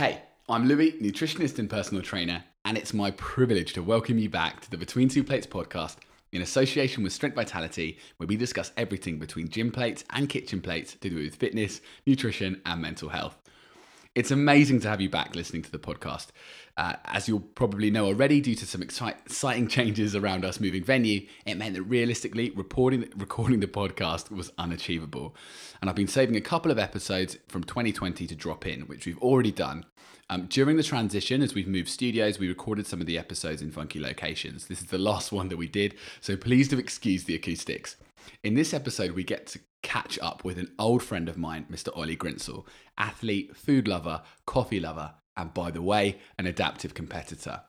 Hey, I'm Louis, nutritionist and personal trainer, and it's my privilege to welcome you back to the Between Two Plates podcast in association with Strength Vitality, where we discuss everything between gym plates and kitchen plates to do with fitness, nutrition, and mental health. It's amazing to have you back listening to the podcast. Uh, as you'll probably know already, due to some exciting changes around us moving venue, it meant that realistically, reporting, recording the podcast was unachievable. And I've been saving a couple of episodes from 2020 to drop in, which we've already done. Um, during the transition, as we've moved studios, we recorded some of the episodes in funky locations. This is the last one that we did, so please do excuse the acoustics. In this episode, we get to catch up with an old friend of mine, Mr. Oly Grinsell, athlete, food lover, coffee lover, and by the way, an adaptive competitor.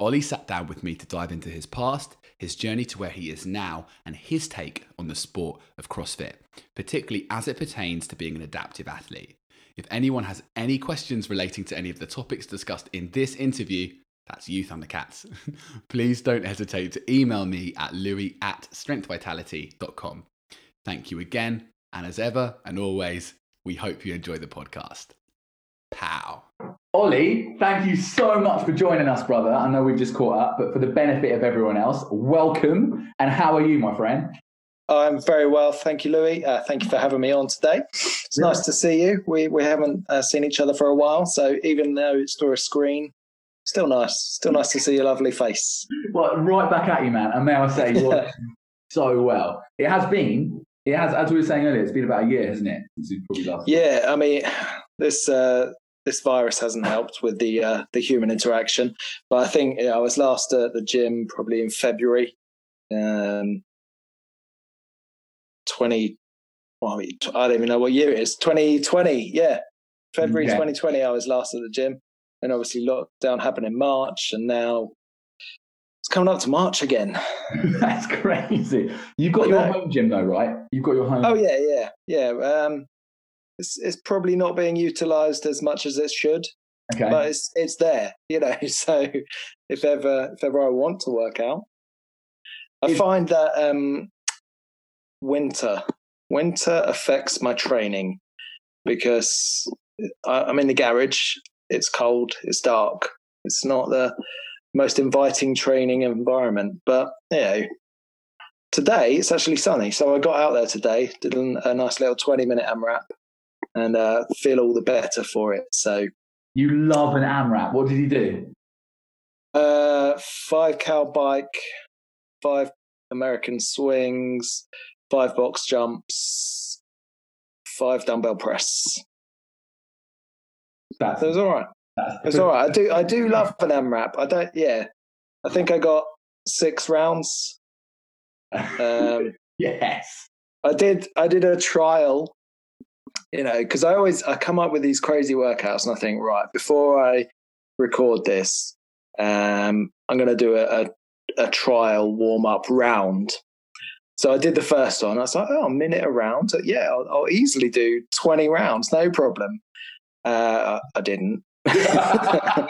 Oly sat down with me to dive into his past, his journey to where he is now, and his take on the sport of CrossFit, particularly as it pertains to being an adaptive athlete. If anyone has any questions relating to any of the topics discussed in this interview, that's you, Thundercats. Please don't hesitate to email me at louis at strengthvitality.com. Thank you again. And as ever and always, we hope you enjoy the podcast. Pow. Oly, thank you so much for joining us, brother. I know we've just caught up, but for the benefit of everyone else, welcome. And how are you, my friend? I'm very well, thank you, Louis. Uh, thank you for having me on today. It's yeah. nice to see you. We we haven't uh, seen each other for a while, so even though it's through a screen, still nice. Still nice to see your lovely face. Well, right back at you, man. And may I say, you're so well. It has been it has, as we were saying earlier, it's been about a year, hasn't it? yeah, I mean, this uh, this virus hasn't helped with the uh, the human interaction. But I think I was last at the gym probably in February, um, twenty. Well, I, mean, I don't even know what year it is. Twenty twenty, yeah, February twenty twenty. I was last at the gym, and obviously lockdown happened in March, and now it's coming up to March again. That's crazy. You've got your home gym though, right? You've got your home. Oh yeah, yeah, yeah. Um, it's it's probably not being utilised as much as it should. Okay. But it's it's there, you know. So if ever if ever I want to work out, I find that um, winter winter affects my training because I, I'm in the garage. It's cold. It's dark. It's not the most inviting training environment. But you know, today it's actually sunny, so I got out there today, did a, nice little twenty minute AMRAP, and uh, feel all the better for it. So you love an AMRAP. What did you do? Uh, five cal bike, five American swings, five box jumps, five dumbbell press. That was all right. It's all right. I do. I do love an AMRAP. I don't. Yeah, I think I got six rounds. Um, yes, I did. I did a trial. You know, because I always I come up with these crazy workouts, and I think right before I record this, um, I'm going to do a, a, a trial warm up round. So I did the first one. I was like, oh, a minute a round. So, yeah, I'll, I'll, easily do 20 rounds, no problem. Uh, I didn't. uh,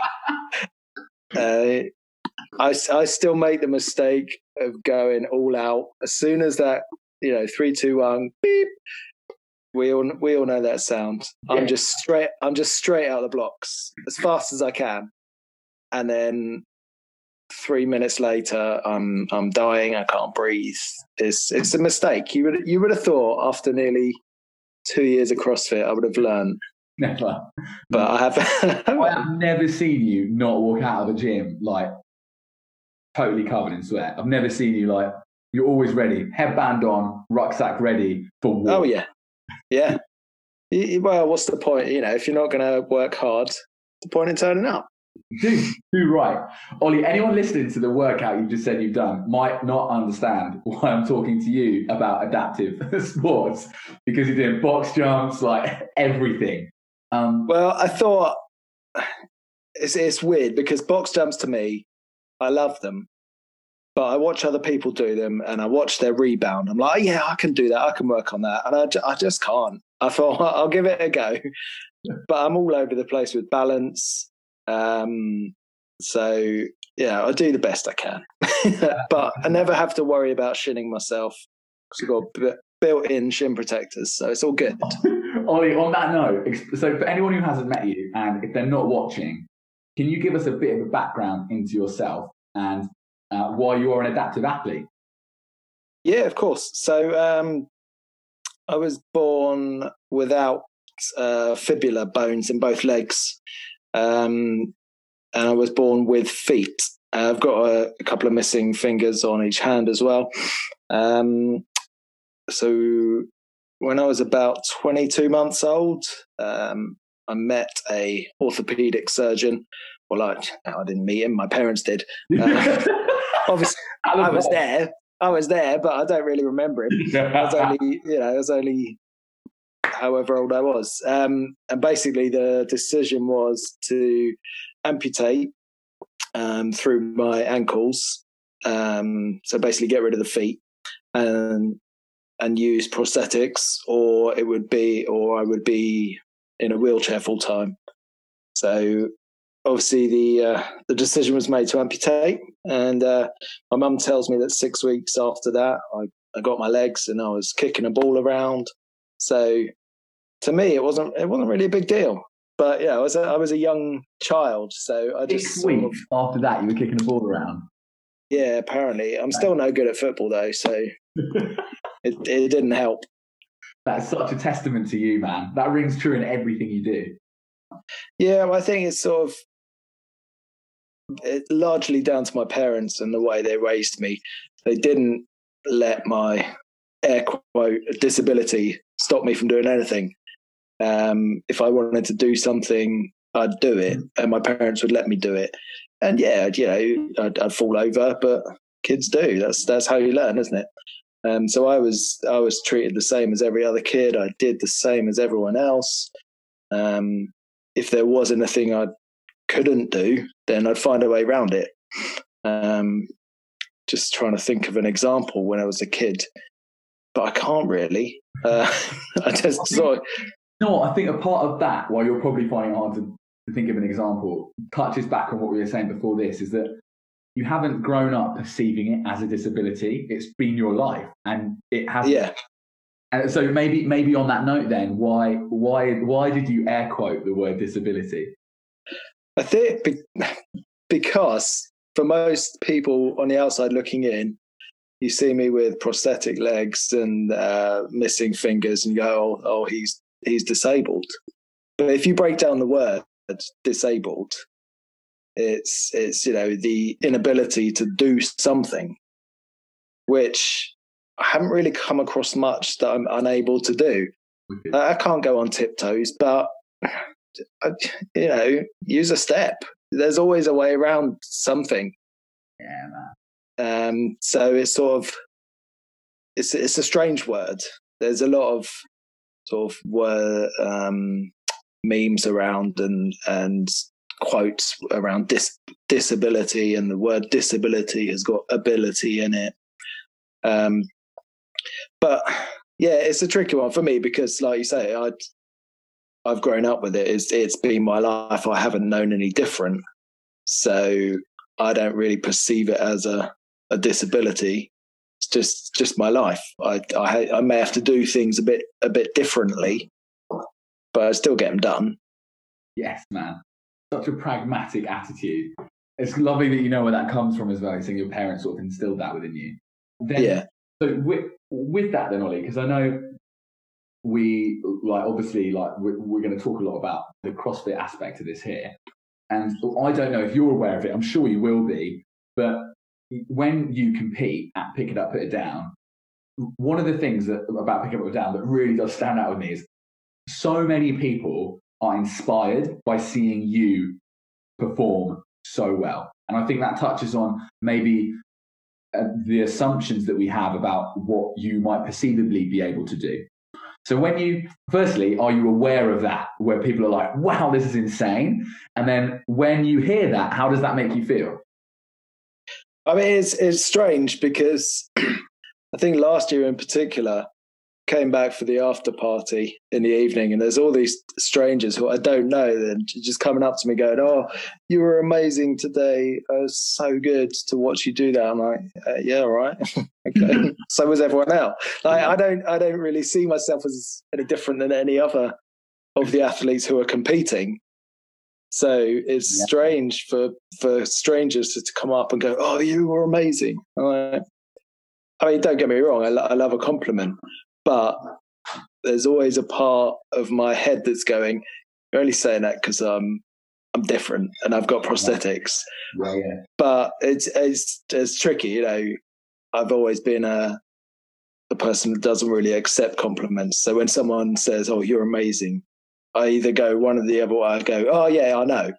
I, I still make the mistake of going all out. As soon as that you know three two one beep we all we all know that sound. Yeah. i'm just straight i'm just straight out of the blocks as fast as i can. And then three minutes later i'm i'm dying. I can't breathe. It's it's a mistake. You would you would have thought after nearly two years of crossfit i would have learned Never. But I have. I have never seen you not walk out of a gym like totally covered in sweat. I've never seen you like you're always ready, headband on, rucksack ready for war. Oh yeah, yeah. well, what's the point? You know, if you're not going to work hard, the point in turning up. Do do right, Oly. Anyone listening to the workout you just said you've done might not understand why I'm talking to you about adaptive sports because you're doing box jumps, like everything. Um, well, I thought it's, it's weird because box jumps to me, I love them, but I watch other people do them and I watch their rebound. I'm like, yeah, I can do that. I can work on that. And I, I just can't. I thought I'll give it a go, but I'm all over the place with balance. Um, so yeah, I do the best I can, but I never have to worry about shinning myself because I've got built-in shin protectors, so it's all good. Oly, on that note, so for anyone who hasn't met you and if they're not watching, can you give us a bit of a background into yourself and uh, why you are an adaptive athlete? Yeah, of course. So um, I was born without uh, fibula bones in both legs, um, and I was born with feet. Uh, I've got a, a, couple of missing fingers on each hand as well. Um, so when I was about 22 months old, um, I met a orthopedic surgeon. Well, I, I didn't meet him; my parents did. Uh, obviously, I was there. I was there, but I don't really remember him. I was only, you know, I was only however old I was. Um, and basically, the decision was to amputate um, through my ankles. Um, so basically, get rid of the feet and and use prosthetics, or it would be, or I would be in a wheelchair full time. So obviously the uh, the decision was made to amputate, and uh, my mum tells me that six weeks after that, I, I got my legs and I was kicking a ball around. So to me, it wasn't it wasn't really a big deal. But yeah, I was a, I was a young child, so I just six weeks of, after that you were kicking a ball around. Yeah, apparently I'm still no good at football though, so it it didn't help. That's such a testament to you, man. That rings true in everything you do. Yeah, well, I think it's sort of it, largely down to my parents and the way they raised me. They didn't let my air quote disability stop me from doing anything. Um, if I wanted to do something, I'd do it, and my parents would let me do it. And yeah, you know, I'd, I'd fall over, but kids do. That's that's how you learn, isn't it? Um, so I was I was treated the same as every other kid. I did the same as everyone else. Um, if there was anything I couldn't do, then I'd find a way around it. Um, just trying to think of an example when I was a kid, but I can't really. Uh, I just sort. No, I think a part of that, why you're probably finding it hard to, to think of an example, touches back on what we were saying before this, is that you haven't grown up perceiving it as a disability. It's been your life, and it has. Yeah. And so maybe maybe on that note, then why why why did you air quote the word disability? I think because for most people on the outside looking in, you see me with prosthetic legs and uh, missing fingers, and you go, "Oh, oh he's he's disabled." But if you break down the word disabled, it's it's you know the inability to do something, which I haven't really come across much that I'm unable to do. I can't go on tiptoes, but you know, use a step. There's always a way around something. Yeah, man. Um, so it's sort of it's it's a strange word. There's a lot of sort of word, um, memes around and and quotes around dis- disability, and the word disability has got ability in it. Um, but yeah, it's a tricky one for me because, like you say, I'd I've grown up with it. It's it's been my life. I haven't known any different, so I don't really perceive it as a a disability. It's just just my life. I I, I may have to do things a bit a bit differently, but I still get them done. Yes, man. Such a pragmatic attitude. It's lovely that you know where that comes from as well. Saying your parents sort of instilled that within you. Then, yeah. So with with that then, Oly, because I know we like obviously like we're, we're going to talk a lot about the CrossFit aspect of this here, and I don't know if you're aware of it. I'm sure you will be, but when you compete at pick it up, put it down, one of the things that about pick it up, put it down that really does stand out with me is so many people are inspired by seeing you perform so well, and I think that touches on maybe uh, the assumptions that we have about what you might perceivably be able to do. So when you, firstly, are you aware of that, where people are like, wow, this is insane? And then when you hear that, how does that make you feel? I mean, it's, it's strange because I think last year in particular, came back for the after party in the evening, and there's all these strangers who I don't know, and just coming up to me going, "Oh, you were amazing today. It was so good to watch you do that." I'm like, uh, "Yeah, all right, okay." so was everyone else. Like, I don't, I don't really see myself as any different than any other of the athletes who are competing. So it's Yeah. strange for for strangers to, to come up and go, "Oh, you were amazing." Like, I mean, don't get me wrong, I, lo- I love a compliment, but there's always a part of my head that's going, "You're only saying that because I'm I'm different and I've got prosthetics." Yeah, yeah. But it's it's it's tricky, you know. I've always been a a person that doesn't really accept compliments. So when someone says, "Oh, you're amazing," I either go one or the other. I go, "Oh yeah, I know,"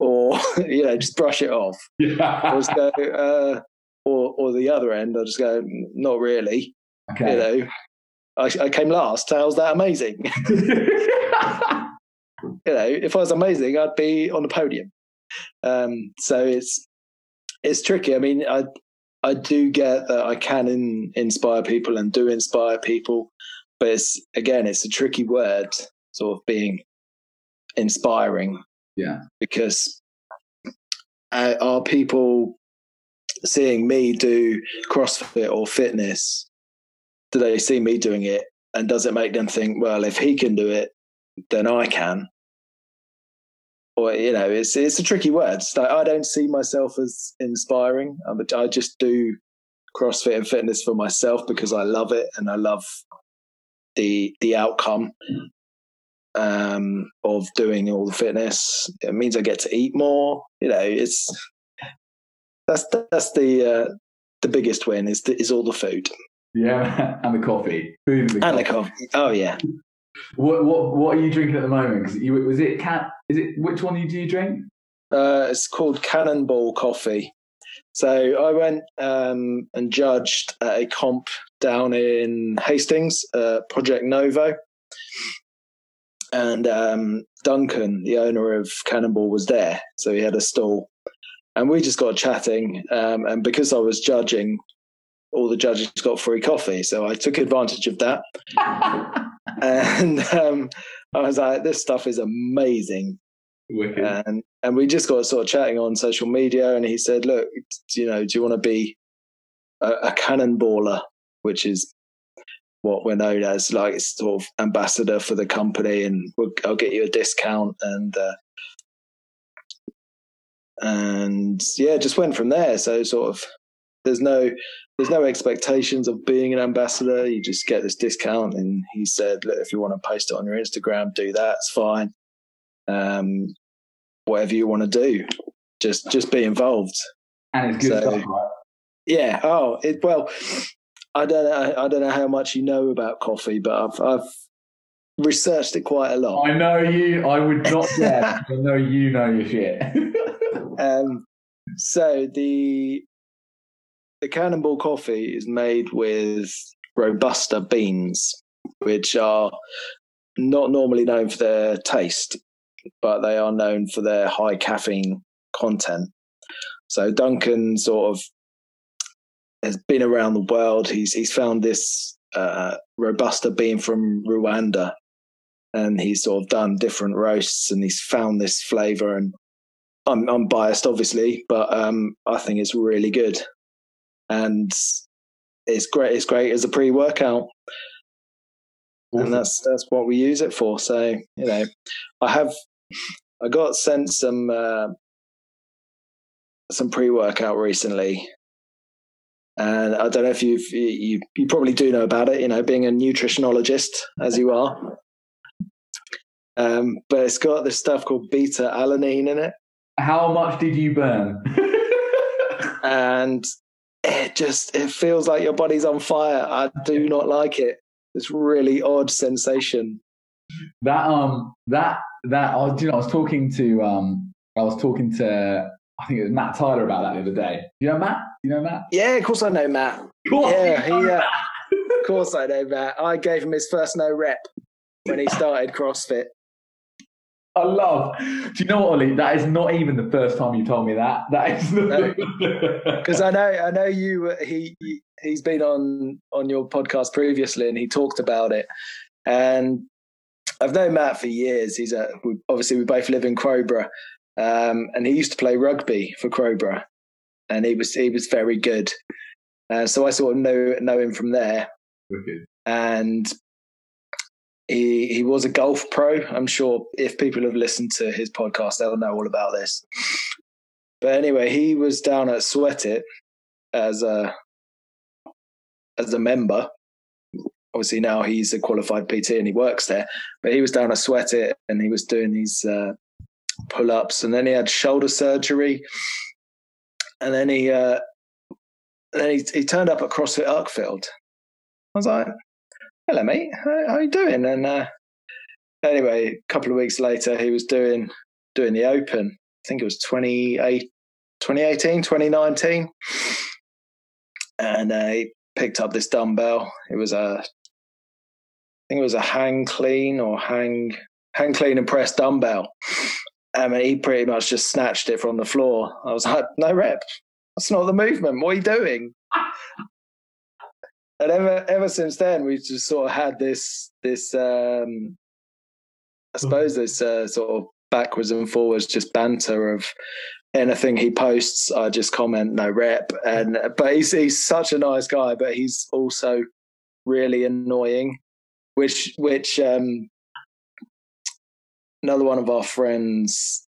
or you know, just brush it off. Or just go, uh, or or the other end. I just go, "Not really." okay. You know, I, I came last. How's that amazing? you know, if I was amazing, I'd be on the podium. Um, so it's it's tricky. I mean, I I do get that I can in, inspire people and do inspire people, but it's again, it's a tricky word, sort of being inspiring. Yeah. because uh, are people seeing me do CrossFit or fitness? Do they see me doing it, and does it make them think, well, if he can do it, then I can? Or you know, it's it's a tricky word. Like, I don't see myself as inspiring. I just do CrossFit and fitness for myself because I love it and I love the the outcome um, of doing all the fitness. It means I get to eat more. You know, it's that's that's the uh, the biggest win is the, is all the food yeah, and the coffee. Food and the and coffee. coffee. Oh yeah, What what what are you drinking at the moment? 'Cause you, was it cat? Is it which one you do you drink? uh, it's called Cannonball Coffee. So I went um, and judged at a comp down in Hastings, uh, Project Novo, and um, Duncan, the owner of Cannonball, was there. So he had a stall, and we just got chatting. Um, and because I was judging, all the judges got free coffee, so I took advantage of that. and um, I was like, "This stuff is amazing." Wicked. and and we just got sort of chatting on social media and he said look you know do you want to be a, a cannonballer which is what we're known as like sort of ambassador for the company and we'll, i'll get you a discount and uh, and yeah just went from there so sort of there's no there's no expectations of being an ambassador you just get this discount and he said look if you want to post it on your instagram do that it's fine um, whatever you want to do. Just just be involved. and it's good so- stuff, right? Yeah. Oh, it, well, I don't know. I don't know how much you know about coffee, but I've I've researched it quite a lot. I know you. I would not dare. I know you know your shit. Um, so the the Cannonball coffee is made with Robusta beans, which are not normally known for their taste, but they are known for their high caffeine content. So Duncan sort of has been around the world. He's he's found this uh, Robusta bean from Rwanda, and he's sort of done different roasts, and he's found this flavor. And I'm I'm biased, obviously, but um, I think it's really good, and it's great. It's great as a pre-workout Awesome. and that's that's what we use it for. So you know, I have I got sent some uh, some pre workout recently, and I don't know if you've you, you you probably do know about it. You know, being a nutritionologist as you are. Um, but it's got this stuff called beta alanine in it, How much did you burn? and it just it feels like your body's on fire. I do not like it. It's really odd sensation. that um that that I was, you know, I was talking to um I was talking to I think it was Matt Tyler about that the other day. You know Matt? You know Matt? Yeah, of course I know Matt. Yeah, he. Uh, of course I know Matt. I gave him his first no rep when he started CrossFit. I love. Do you know what, Oly? That is not even the first time you told me that. That is. Because I know, I know you. He he's been on on your podcast previously, and he talked about it. And I've known Matt for years. He's a we, obviously we both live in Crowborough, um, and he used to play rugby for Crowborough, and he was he was very good. Uh, so I sort of know know him from there. Wicked. and he he was a golf pro. I'm sure if people have listened to his podcast, they'll know all about this. But anyway, he was down at Sweat It as a as a member. Obviously now he's a qualified PT and he works there. But he was down at Sweat It and he was doing these uh, pull ups, and then he had shoulder surgery, and then he uh, then he, he turned up at CrossFit Uckfield. I was like, hello, mate. How, how you doing? And uh, anyway, a couple of weeks later, he was doing doing the Open. I think it was 2018, 2019. And uh, he picked up this dumbbell. It was a, I think it was a hang clean or hang hang clean and press dumbbell. Mean, he pretty much just snatched it from the floor. I was like, no rep. That's not the movement. What are you doing? And ever ever since then, we've just sort of had this this um, I suppose this uh, sort of backwards and forwards just banter of anything he posts. I just comment no rep, and but he's he's such a nice guy, but he's also really annoying, which which um, another one of our friends.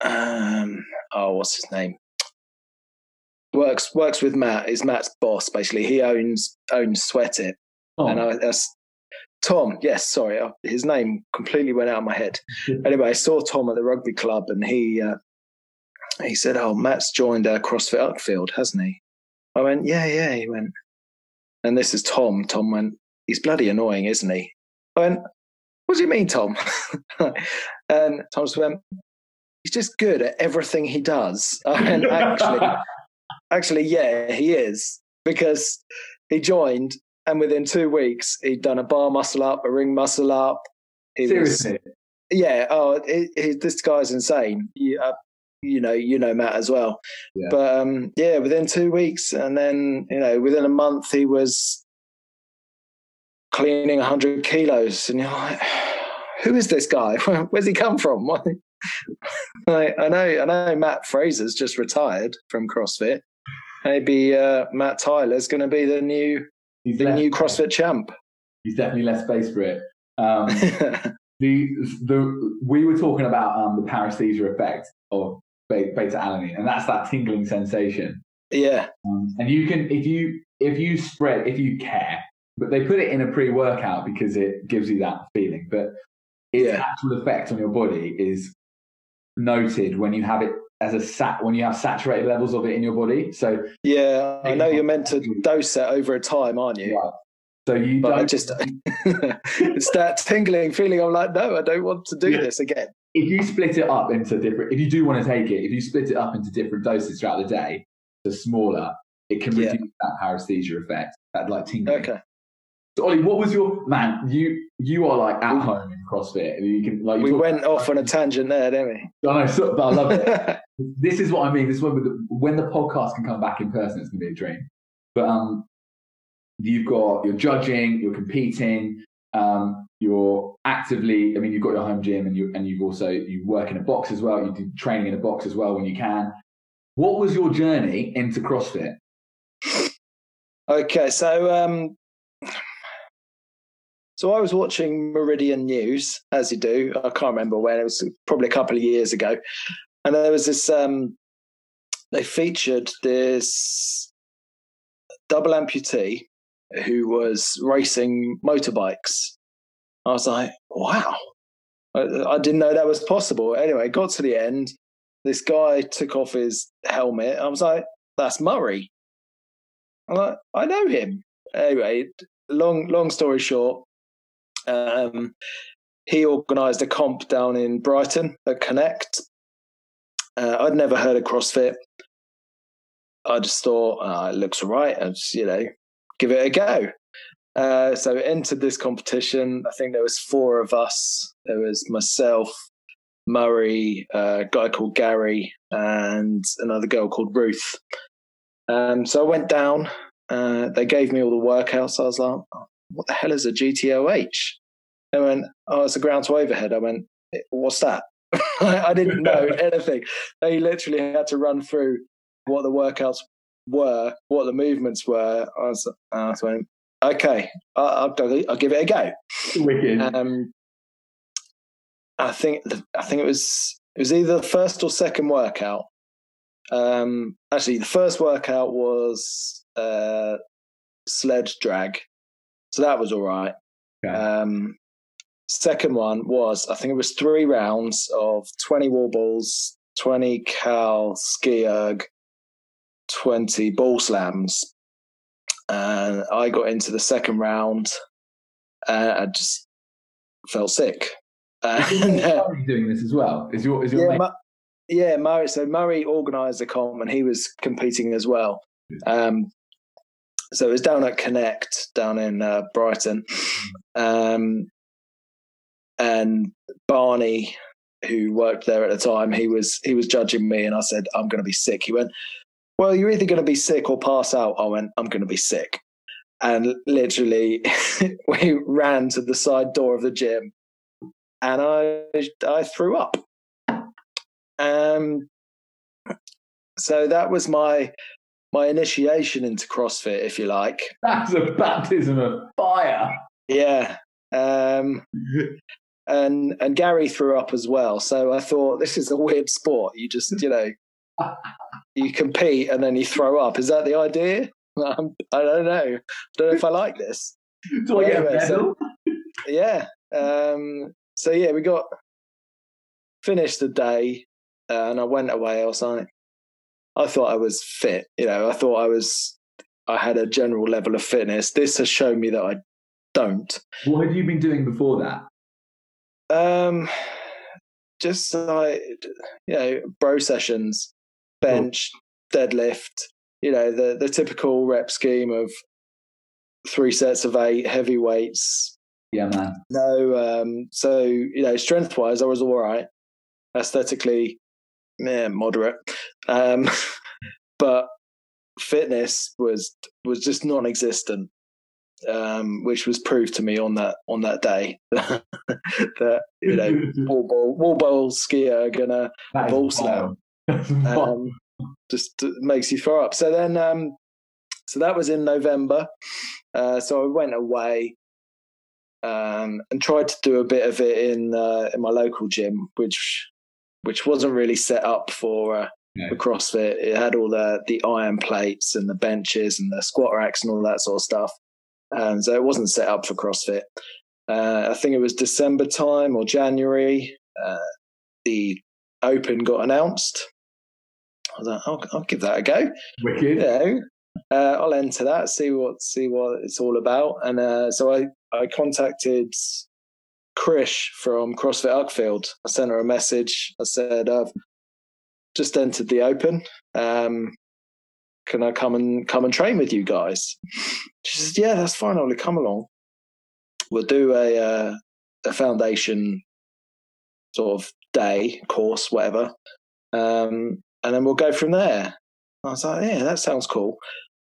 Um, oh, what's his name? Works works with Matt. Is Matt's boss basically? He owns owns Sweat It, oh. and I, that's Tom. Yes, sorry, uh, his name completely went out of my head. anyway, I saw Tom at the rugby club, and he uh, he said, "Oh, Matt's joined uh, CrossFit Uckfield, hasn't he?" I went, "Yeah, yeah." He went, and this is Tom. Tom went, "He's bloody annoying, isn't he?" I went, "What do you mean, Tom?" and Tom went, "He's just good at everything he does." And actually, Actually, yeah, he is because he joined, and within two weeks, he'd done a bar muscle up, a ring muscle up. He Seriously? Was, yeah. Oh, it, it, this guy's insane. You, uh, you know, you know Matt as well. Yeah. But um, yeah, within two weeks, and then you know, within a month, he was cleaning 100 kilos, and you're like, who is this guy? Where's he come from? I, I know, I know. Mat Fraser's just retired from CrossFit, maybe uh, Matt Tyler's going to be the new He's the new CrossFit champ. He's definitely less space for it. Um, the the we were talking about um, the paresthesia effect of beta alanine, and that's that tingling sensation. Yeah. Um, and you can if you if you spread if you care, but they put it in a pre workout because it gives you that feeling. But its yeah. actual effect on your body is noted when you have it as a sat when you have saturated levels of it in your body. So yeah, I know you're meant to dose it over a time, aren't you? Right. So you but don't... I just it's that tingling feeling. I'm like, no, I don't want to do yeah. this again. If you split it up into different, if you do want to take it, if you split it up into different doses throughout the day, the smaller, it can reduce yeah. that paresthesia effect, that like tingling. Okay. So Oly, what was your man? You you are like at home in CrossFit. You can like we went off on a tangent there, didn't we? I know, so, but I love it. this is what I mean. This is when the, when the podcast can come back in person. It's gonna be a dream. But um, you've got you're judging, you're competing, um, you're actively. I mean, you've got your home gym, and you and you've also you work in a box as well. You do training in a box as well when you can. What was your journey into CrossFit? Okay, so um, so I was watching Meridian News, as you do. I can't remember when, it was probably a couple of years ago. And there was this, um, they featured this double amputee who was racing motorbikes. I was like, wow, I, I didn't know that was possible. Anyway, got to the end. This guy took off his helmet. I was like, that's Murray. I'm like, I know him. Anyway, long long story short, um, he organised a comp down in Brighton at Connect. Uh, I'd never heard of CrossFit. I just thought oh, it looks right, and you know, give it a go. Uh, so entered this competition. I think there was four of us. There was myself, Murray, a guy called Gary, and another girl called Ruth. Um, so I went down. Uh, they gave me all the workouts. I was like, oh, what the hell is a GTOH? I went, oh, it's a ground to overhead. I went, what's that? I didn't know anything. They literally had to run through what the workouts were, what the movements were. I was, I was went, okay, I'll, I'll, I'll give it a go. Wicked. Um, I think I think it was it was either the first or second workout. Um, actually, the first workout was uh, sled drag, so that was all right. Okay. Um, second one was I think it was three rounds of twenty wall balls, twenty cal ski erg, twenty ball slams, and I got into the second round. And I just felt sick. And, uh, Murray doing this as well. Is your is your yeah? Mu- yeah, Murray. So Murray organised the comp, and he was competing as well. Um, so it was down at Connect down in uh, Brighton, um, and Barney, who worked there at the time, he was he was judging me, and I said, "I'm going to be sick." He went, "Well, you're either going to be sick or pass out." I went, "I'm going to be sick," and literally, we ran to the side door of the gym, and I I threw up. Um, so that was my my initiation into CrossFit, if you like. That's a baptism of fire. Yeah. Um, and and Gary threw up as well. So I thought this is a weird sport. You just you know you compete and then you throw up. Is that the idea? Um, I don't know. I don't know if I like this. Do I get a medal? so- Yeah. Um, so yeah, we got finished the day, uh, and I went away. I was like, I thought I was fit. You know, I thought I was. I had a general level of fitness. This has shown me that I don't. What had you been doing before that? Um, just like you know, bro sessions, bench, deadlift. You know, the the typical rep scheme of three sets of eight heavy weights. Yeah, man. No, um, so you know, strength wise, I was all right. Aesthetically, yeah, moderate. Um, but fitness was was just non-existent, um, which was proved to me on that on that day that you know wall ball, wall ball ski erg and a ball slam. Um, just makes you throw up. So then, um, so that was in November. Uh, so I went away um, and tried to do a bit of it in uh, in my local gym, which which wasn't really set up for uh, No. for CrossFit. It had all the the iron plates and the benches and the squat racks and all that sort of stuff. Um, so it wasn't set up for CrossFit. Uh, I think it was December time or January. Uh, the Open got announced. I was like, I'll, I'll give that a go. Wicked. Know, uh, I'll enter that, see what see what it's all about. And uh, so I I contacted Krish from CrossFit Uckfield. I sent her a message. I said I've just entered the Open. Um, can I come and come and train with you guys? She says, Yeah, that's fine. I'll come along. We'll do a uh, a foundation sort of day course, whatever, um, and then we'll go from there. I was like, Yeah, that sounds cool.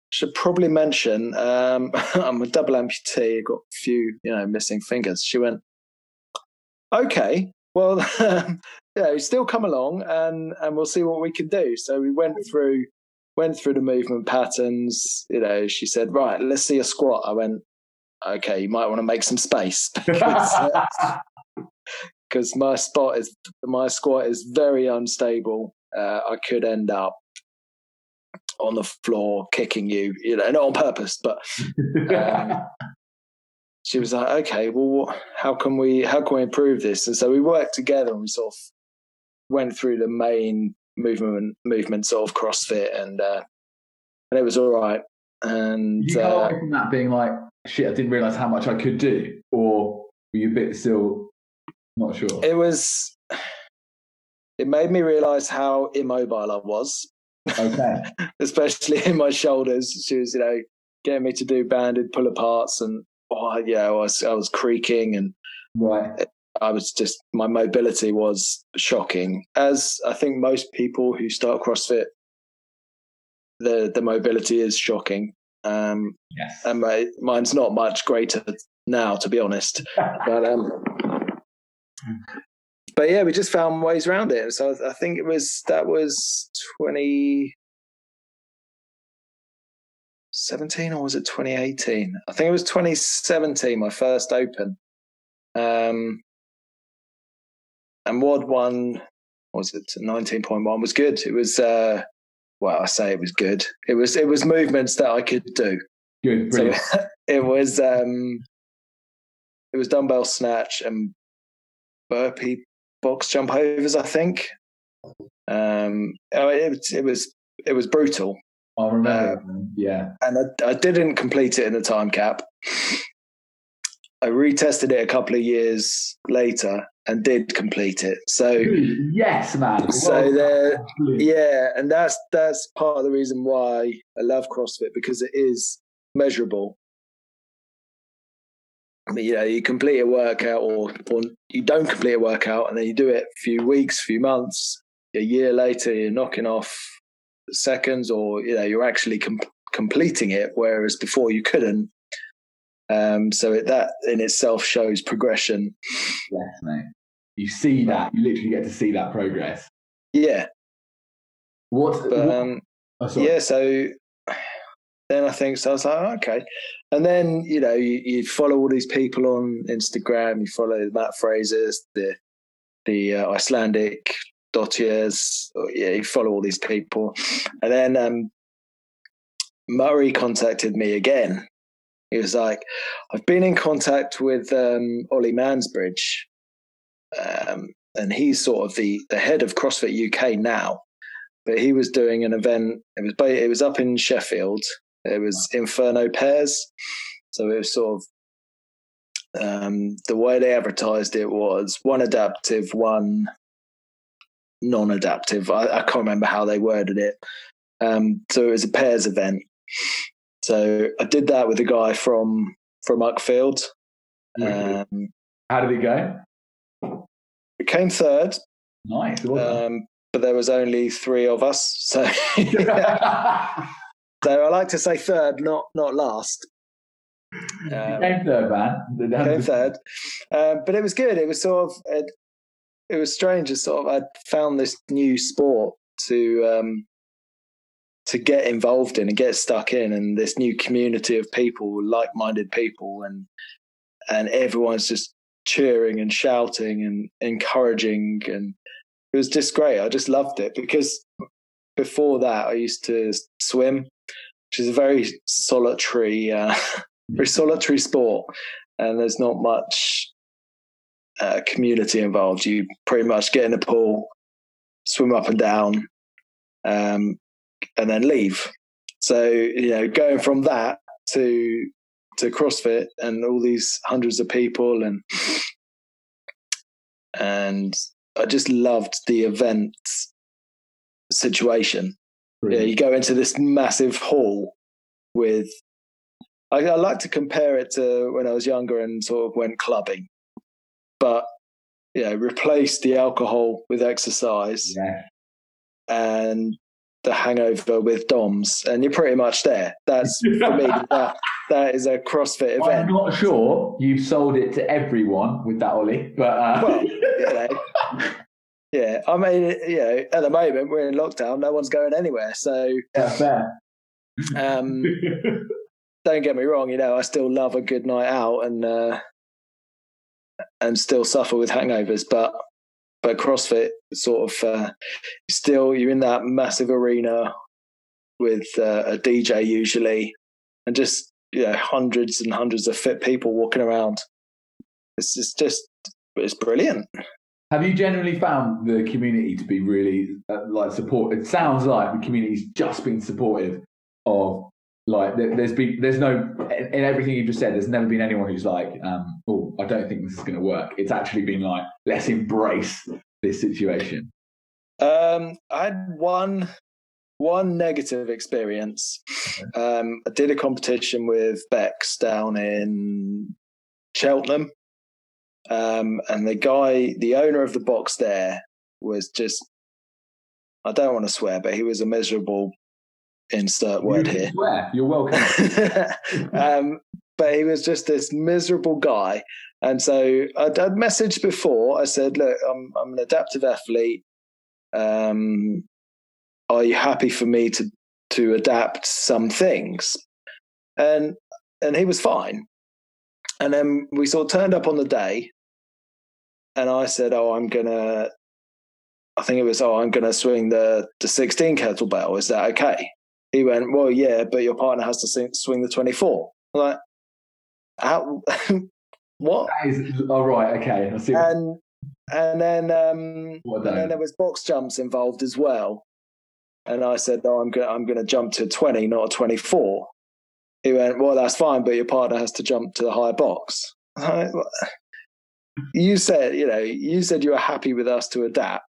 Should probably mention um, I'm a double amputee. Got a few, you know, missing fingers. She went, Okay, well, you know, still come along and and we'll see what we can do. So we went through went through the movement patterns. You know, she said, "Right, let's see a squat." I went, "Okay, you might want to make some space because uh, 'cause my spot is my squat is very unstable. Uh, I could end up on the floor kicking you, you know, not on purpose, but." Um, she was like, "Okay, well, how can we how can we improve this?" And so we worked together and we sort of went through the main movement movements of CrossFit, and uh, and it was all right. And you come uh, away from that being like, shit, I didn't realize how much I could do, or were you a bit still not sure? it was it made me realize how immobile I was, okay. especially in my shoulders. She was, you know, getting me to do banded pull aparts, and oh, yeah, I was I was creaking and Right. I was just my mobility was shocking. As I think most people who start CrossFit, the the mobility is shocking. Um, Yes. and my, mine's not much greater now, to be honest. But um, but yeah, we just found ways around it. So I think it was that was twenty 17 or was it 2018? I think it was 2017, my first open. Um, and WOD one was it 19.1 was good. It was uh, well, I say it was good. It was it was movements that I could do. Good, brilliant. So it was um, it was dumbbell snatch and burpee box jump overs. I think. Um, oh, it, it was it was brutal. I remember. Uh, yeah, and I, I didn't complete it in the time cap. I retested it a couple of years later and did complete it. So yes, man. So there, yeah, and that's that's part of the reason why I love CrossFit because it is measurable. I mean, you know, you complete a workout or or you don't complete a workout, and then you do it a few weeks, a few months, a year later, you're knocking off seconds, or you know, you're actually com- completing it, whereas before you couldn't. Um, so it, that in itself shows progression. Yes, mate. You see that. You literally get to see that progress. Yeah. What? But, what um, oh, yeah. So then I think so. I was like, oh, okay. And then you know you, you, follow all these people on Instagram. You follow Mat Fraser's, the the uh, Icelandic Dottirs. Yeah, you follow all these people, and then um, Murray contacted me again he was like, I've been in contact with um, Ollie Mansbridge, um, and he's sort of the, the head of CrossFit UK now. But he was doing an event. It was it was up in Sheffield. It was Inferno Pairs, so it was sort of um, the way they advertised it was one adaptive, one non-adaptive. I, I can't remember how they worded it. Um, so it was a pairs event, so I did that with a guy from from Uckfield. Mm-hmm. Um, How did it go? It came third. Nice. Um, but there was only three of us, so so I like to say third, not not last. Um, came third, man. Came third, um, but it was good. It was sort of it, it was strange. It's sort of I found this new sport to um, to get involved in and get stuck in and this new community of people like-minded people and and everyone's just cheering and shouting and encouraging and it was just great i just loved it because before that i used to swim which is a very solitary uh, very solitary sport and there's not much uh, community involved you pretty much get in a pool swim up and down um, and then leave. So you know, going from that to to CrossFit and all these hundreds of people and and I just loved the event situation. Yeah, you go into this massive hall with. I, I, like to compare it to when I was younger and sort of went clubbing, but you know, replace the alcohol with exercise, yeah. and the hangover with DOMs, and you're pretty much there. That's for me. That that is a CrossFit event. I'm not sure you've sold it to everyone with that Oly, but uh... well, you know, yeah. I mean, you know, at the moment we're in lockdown. No one's going anywhere, so yeah, fair. Um, don't get me wrong. You know, I still love a good night out and uh, and still suffer with hangovers, but but CrossFit sort of uh, still you're in that massive arena with uh, a DJ usually, and just you know hundreds and hundreds of fit people walking around. It's, just it's brilliant. Have you generally found the community to be really uh, like support? It sounds like the community's just been supportive of like there's been there's no in everything you've just said there's never been anyone who's like um oh i don't think this is going to work. It's actually been like let's embrace this situation. Um i had one one negative experience. Um i did a competition with bex down in cheltenham. Um and the guy the owner of the box there was just i don't want to swear but he was a miserable insert word you here. Swear. You're welcome. um, but he was just this miserable guy. And so I'd, I'd messaged before. I said, "Look, I'm I'm an adaptive athlete. Um, are you happy for me to to adapt some things?" and and he was fine. And then we sort of turned up on the day, and I said, "Oh, I'm gonna." I think it was, "Oh, I'm gonna swing the the 16 kettlebell. Is that okay?" He went, "Well, yeah, but your partner has to swing, swing the 24." I'm like, how? what? That is, oh, right, okay. I see. what- And and then um, and then there was box jumps involved as well. And I said, "No, I'm going. I'm going to jump to 20, not a 24." He went, "Well, that's fine, but your partner has to jump to the higher box." I'm like, "What?" You said, you know, you said you were happy with us to adapt,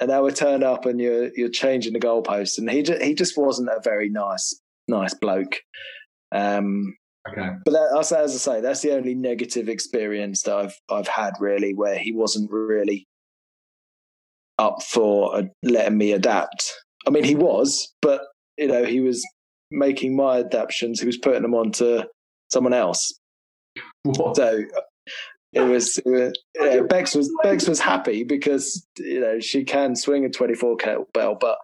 and now we turned up and you're you're changing the goalposts. And he just, he just wasn't a very nice nice bloke. Um, okay. but that, as, as I say, that's the only negative experience that I've I've had really, where he wasn't really up for uh, letting me adapt. I mean, he was, but you know, he was making my adaptations. He was putting them onto someone else. What? So it was, uh, it was you know, Bex was Bex was happy because you know she can swing a twenty four kettlebell, but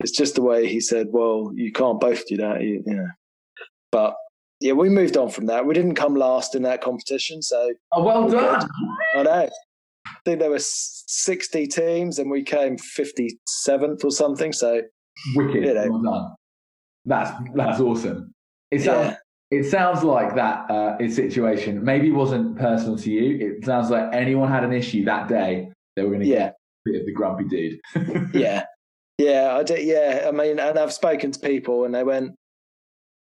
it's just the way he said. Well, you can't both do that, you, you know. But yeah, we moved on from that. We didn't come last in that competition, so Oh, well done. I know. I think there were sixty teams, and we came fifty seventh or something. So Wicked. You know. Well done. That's that's awesome. It sounds yeah, it sounds like that uh, situation maybe wasn't personal to you. It sounds like anyone had an issue that day, they were going to yeah. get a bit of the grumpy dude. yeah, yeah, I did. Yeah, I mean, and I've spoken to people, and they went,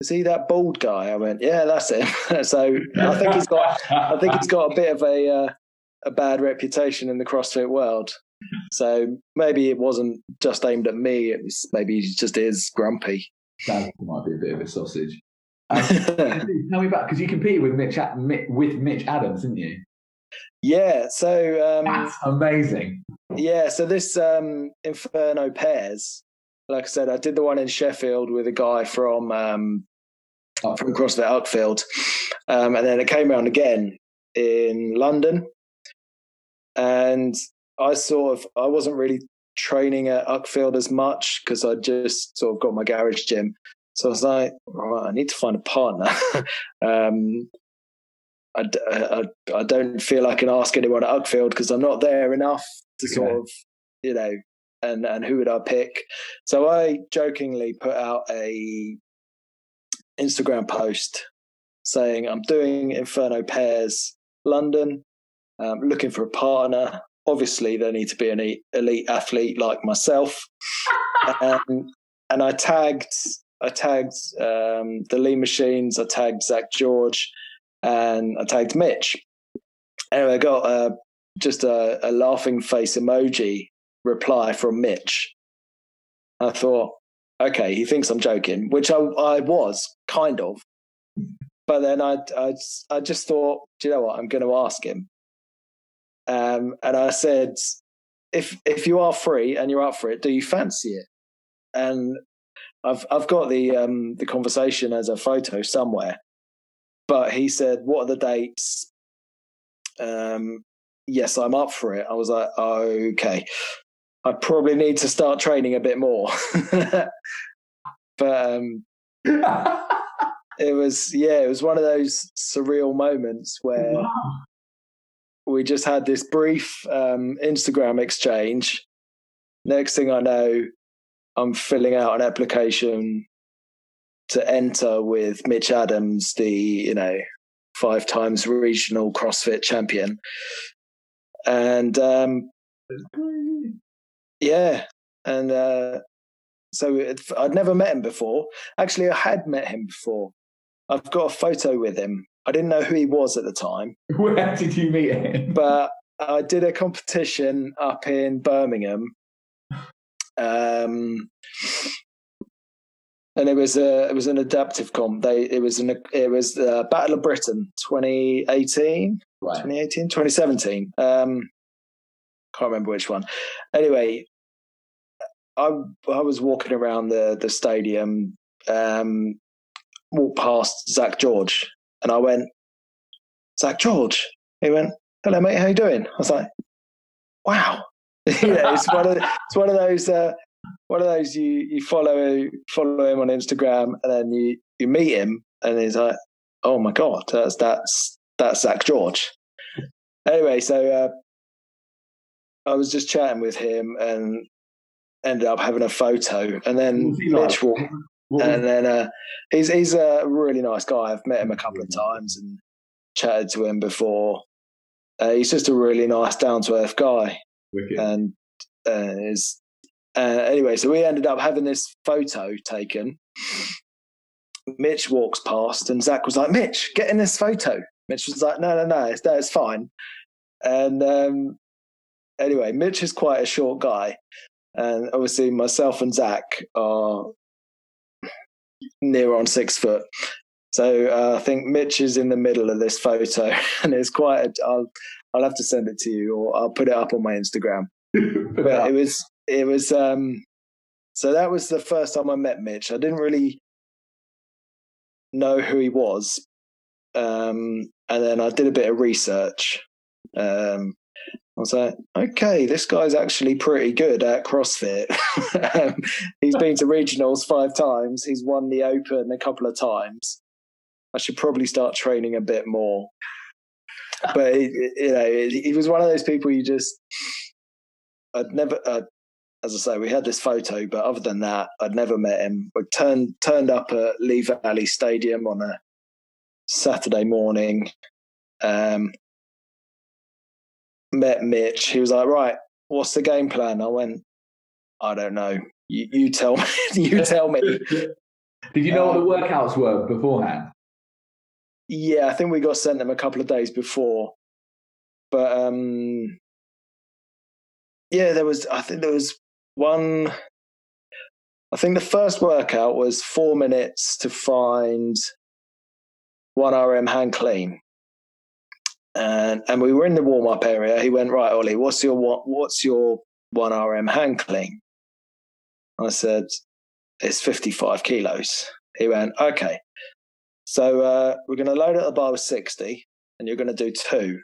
"Is he that bald guy?" I went, "Yeah, that's him." so I think he's got, I think he's got a bit of a uh, a bad reputation in the CrossFit world. So maybe it wasn't just aimed at me. It was maybe he just is grumpy. That might be a bit of a sausage. Um, tell me about because you competed with Mitch with Mitch Adams, didn't you? yeah. So um, That's amazing. Yeah, so this um, Inferno pairs, like I said, I did the one in Sheffield with a guy from um, Oh, from CrossFit Uckfield, um, and then it came around again in London, and I sort of I wasn't really training at Uckfield as much because I just sort of got my garage gym, so I was like, I need to find a partner. um, I, I, I don't feel I can ask anyone at Uckfield because I'm not there enough to Okay. sort of, you know, and and who would I pick? So I jokingly put out a Instagram post saying I'm doing Inferno pairs London, um, looking for a partner. Obviously, they need to be an elite athlete like myself, um, and I tagged I tagged um, the Lean Machines, I tagged Zach George, and I tagged Mitch. Anyway, I got uh, just a, a laughing face emoji reply from Mitch. I thought, okay, he thinks I'm joking, which I, I was kind of. But then I, I, I just thought, do you know what? I'm going to ask him. Um, and I said, if if you are free and you're up for it, do you fancy it? And I've I've got the um, the conversation as a photo somewhere. But he said, "What are the dates?" Um, yes, I'm up for it. I was like, okay, I probably need to start training a bit more. but um, it was, yeah, it was one of those surreal moments where we just had this brief um, Instagram exchange. Next thing I know, I'm filling out an application to enter with Mitch Adams, the you know five times regional CrossFit champion, and um, yeah, and uh, so it, I'd never met him before. Actually, I had met him before. I've got a photo with him. I didn't know who he was at the time, Where did you meet him? but I did a competition up in Birmingham. Um, and it was a it was an adaptive comp. They it was an it was the Battle of Britain 2018, Right. 2018, 2017. Um, can't remember which one. Anyway, I I was walking around the the stadium, um, walked past Zach George, and I went, Zach George. He went, "Hello, mate. How you doing?" I was like, "Wow." you know, it's one of it's one of those uh, one of those you you follow follow him on Instagram, and then you you meet him, and he's like, "Oh my god, that's that's that's Zak George." Anyway, so uh, I was just chatting with him and ended up having a photo, and then Mitch walked, and then uh, he's he's a really nice guy. I've met him a couple of times and chatted to him before. Uh, he's just a really nice, down to earth guy, Wicked. and uh, is uh, anyway. So we ended up having this photo taken. Mitch walks past, and Zach was like, "Mitch, get in this photo." Mitch was like, "No, no, no, it's, no, it's fine." And um, anyway, Mitch is quite a short guy, and obviously myself and Zach are near on six foot. So uh, I think Mitch is in the middle of this photo, and it's quite. A, I'll I'll have to send it to you, or I'll put it up on my Instagram. But it was it was. um So that was the first time I met Mitch. I didn't really know who he was, um, and then I did a bit of research. Um, I was like, okay, this guy's actually pretty good at CrossFit. um, he's been to regionals five times. He's won the Open a couple of times. I should probably start training a bit more. But he, you know, he was one of those people you just. I'd never, uh, as I say, we had this photo, but other than that, I'd never met him. We turned turned up at Lee Valley Stadium on a Saturday morning. Um, met Mitch. He was like, "Right, what's the game plan?" I went, "I don't know. You, you tell me. you tell me." Did you know what the workouts were beforehand? Yeah, I think we got sent them a couple of days before, but um, yeah, there was. I think there was one. I think the first workout was four minutes to find one RM hang clean, and and we were in the warm up area. He went right, Oly. What's your what? What's your one RM hang clean? I said it's fifty five kilos. He went okay. So uh, we're going to load at the bar with sixty, and you're going to do two.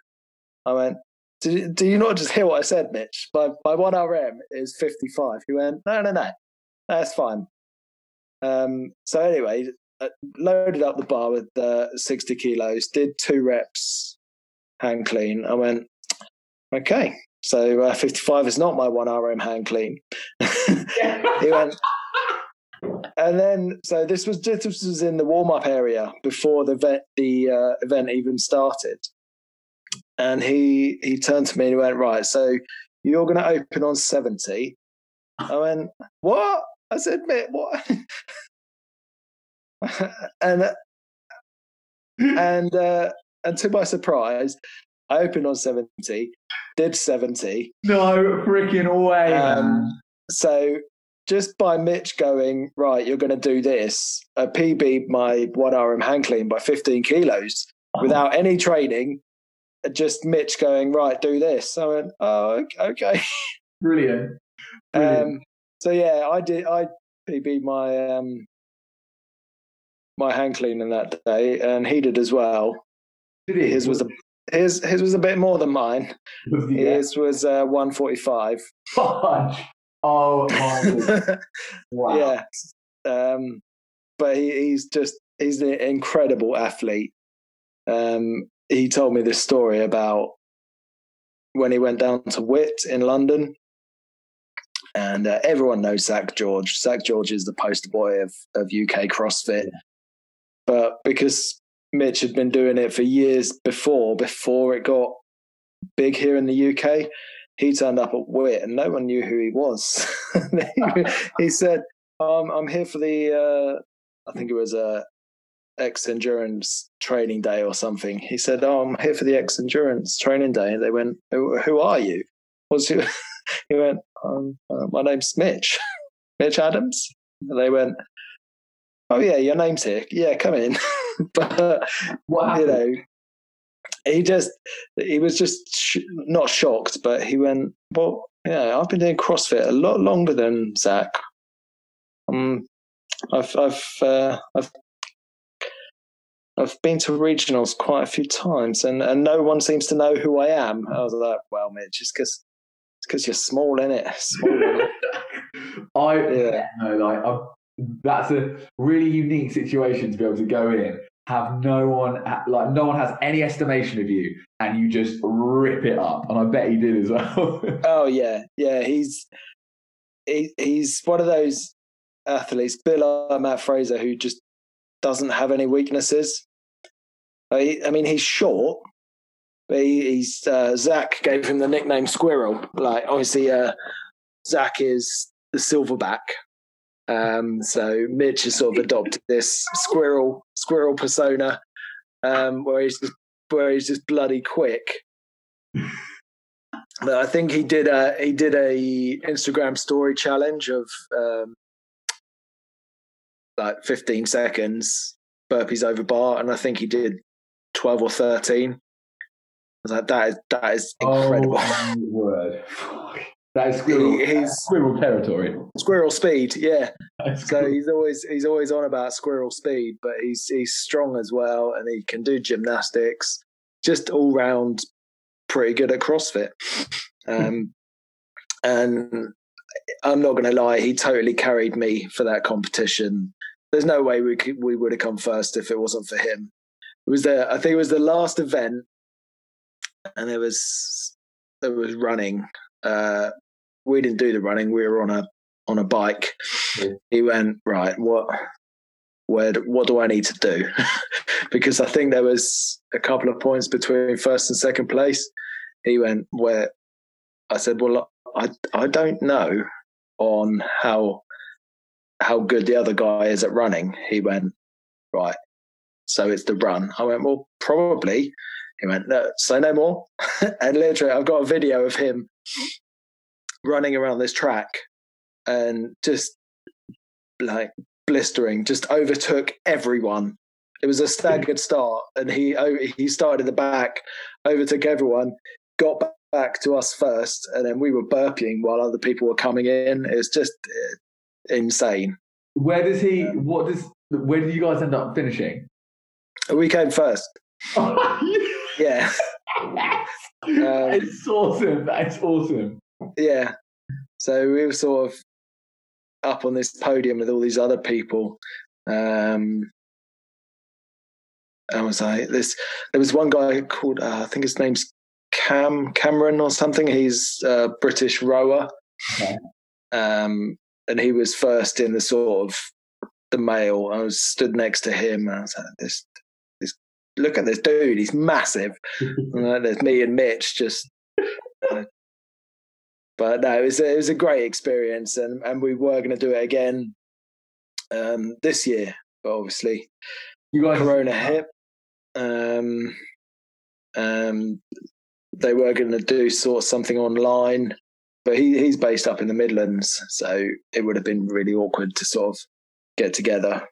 I went. Do, you not just hear what I said, Mitch? My my one RM is fifty five. He went. No, no, no. That's fine. Um, so anyway, uh, loaded up the bar with uh, 60 kilos, did two reps hang clean. I went, okay, so uh, 55 is not my one RM hang clean. he went, and then so this was this was in the warm up area before the event, the uh, event even started, and he he turned to me and he went, right, so you're going to open on 70. I went, what? I said, mate, what? and and uh, and to my surprise, I opened on seventy, did seventy. No freaking way. Um, so just by Mitch going right, you're going to do this. A PB my one RM hang clean by fifteen kilos without any training. Just Mitch going right, do this. I went, oh, okay. Brilliant. Brilliant. Um, so yeah, I did. I PB my um, my hand cleaning that day, and he did as well. Did he? His was a his his was a bit more than mine. Yeah. His was uh, one forty five. Fudge. Oh my. wow. Yeah, um, but he, he's just he's an incredible athlete. Um, he told me this story about when he went down to Wit in London, and uh, everyone knows Zach George. Zach George is the poster boy of of UK CrossFit, but because Mitch had been doing it for years before, before it got big here in the UK, he turned up at Wit and no one knew who he was. he, said, um, "I'm here for the, uh, I think it was a X Endurance training day or something." He said, "Oh, I'm here for the X Endurance training day." And they went, "Who, who are you?" What's you? he went, um, uh, "My name's Mitch, Mitch Adams." And they went, "Oh yeah, your name's here. Yeah, come in." but What you know, he just he was just sh- not shocked, but he went, "Well, yeah, I've been doing CrossFit a lot longer than Zach. Um, I've I've uh, I've I've been to regionals quite a few times, and and no one seems to know who I am." I was like, "Well, Mitch, it's because it's because you're small, in it? Small, innit?" I Yeah. no, like I've that's a really unique situation to be able to go in, have no one like no one has any estimation of you, and you just rip it up. And I bet he did as well. oh yeah, yeah. He's he, he's one of those athletes, bit like Mat Fraser, who just doesn't have any weaknesses. I, I mean, he's short, but he, he's uh, Zach gave him the nickname Squirrel. Like obviously, uh, Zach is the silverback, um, so Mitch has sort of adopted this squirrel squirrel persona, um, where he's just, where he's just bloody quick. but I think he did a he did a Instagram story challenge of um, like 15 seconds burpees over bar, and I think he did 12 or 13. I was like, that is that is incredible. Oh, word. That is squirrel, he, he's, squirrel territory. Squirrel speed, yeah. so cool. he's always he's always on about squirrel speed, but he's he's strong as well, and he can do gymnastics. Just all round, pretty good at CrossFit. Um, and I'm not going to lie, he totally carried me for that competition. There's no way we could, we would have come first if it wasn't for him. It was the I think it was the last event, and there was there was running. Uh, we didn't do the running. We were on a on a bike. Yeah. He went right. What? Where? What do I need to do? because I think there was a couple of points between first and second place. He went where. I said, well, I I don't know on how how good the other guy is at running. He went right. So it's the run. I went well, probably. He went no, say no more. and literally, I've got a video of him running around this track and just like blistering, just overtook everyone. It was a staggered start, and he he started in the back, overtook everyone, got back to us first, and then we were burping while other people were coming in. It was just uh, insane. Where does he? What does? Where did you guys end up finishing? We came first. yeah. Um, it's awesome. That's awesome. Yeah. So we were sort of up on this podium with all these other people. Um, I was like, this. There was one guy called uh, I think his name's Cam Cameron or something. He's a British rower, okay. um, and he was first in the sort of the male. I was stood next to him, and I was like, this, this. Look at this dude. He's massive. and there's me and Mitch just uh, but no, it was a, it was a great experience, and and we were going to do it again um, this year, but obviously, you guys Corona hit. Um, um, they were going to do sort of something online, but he he's based up in the Midlands, so it would have been really awkward to sort of get together.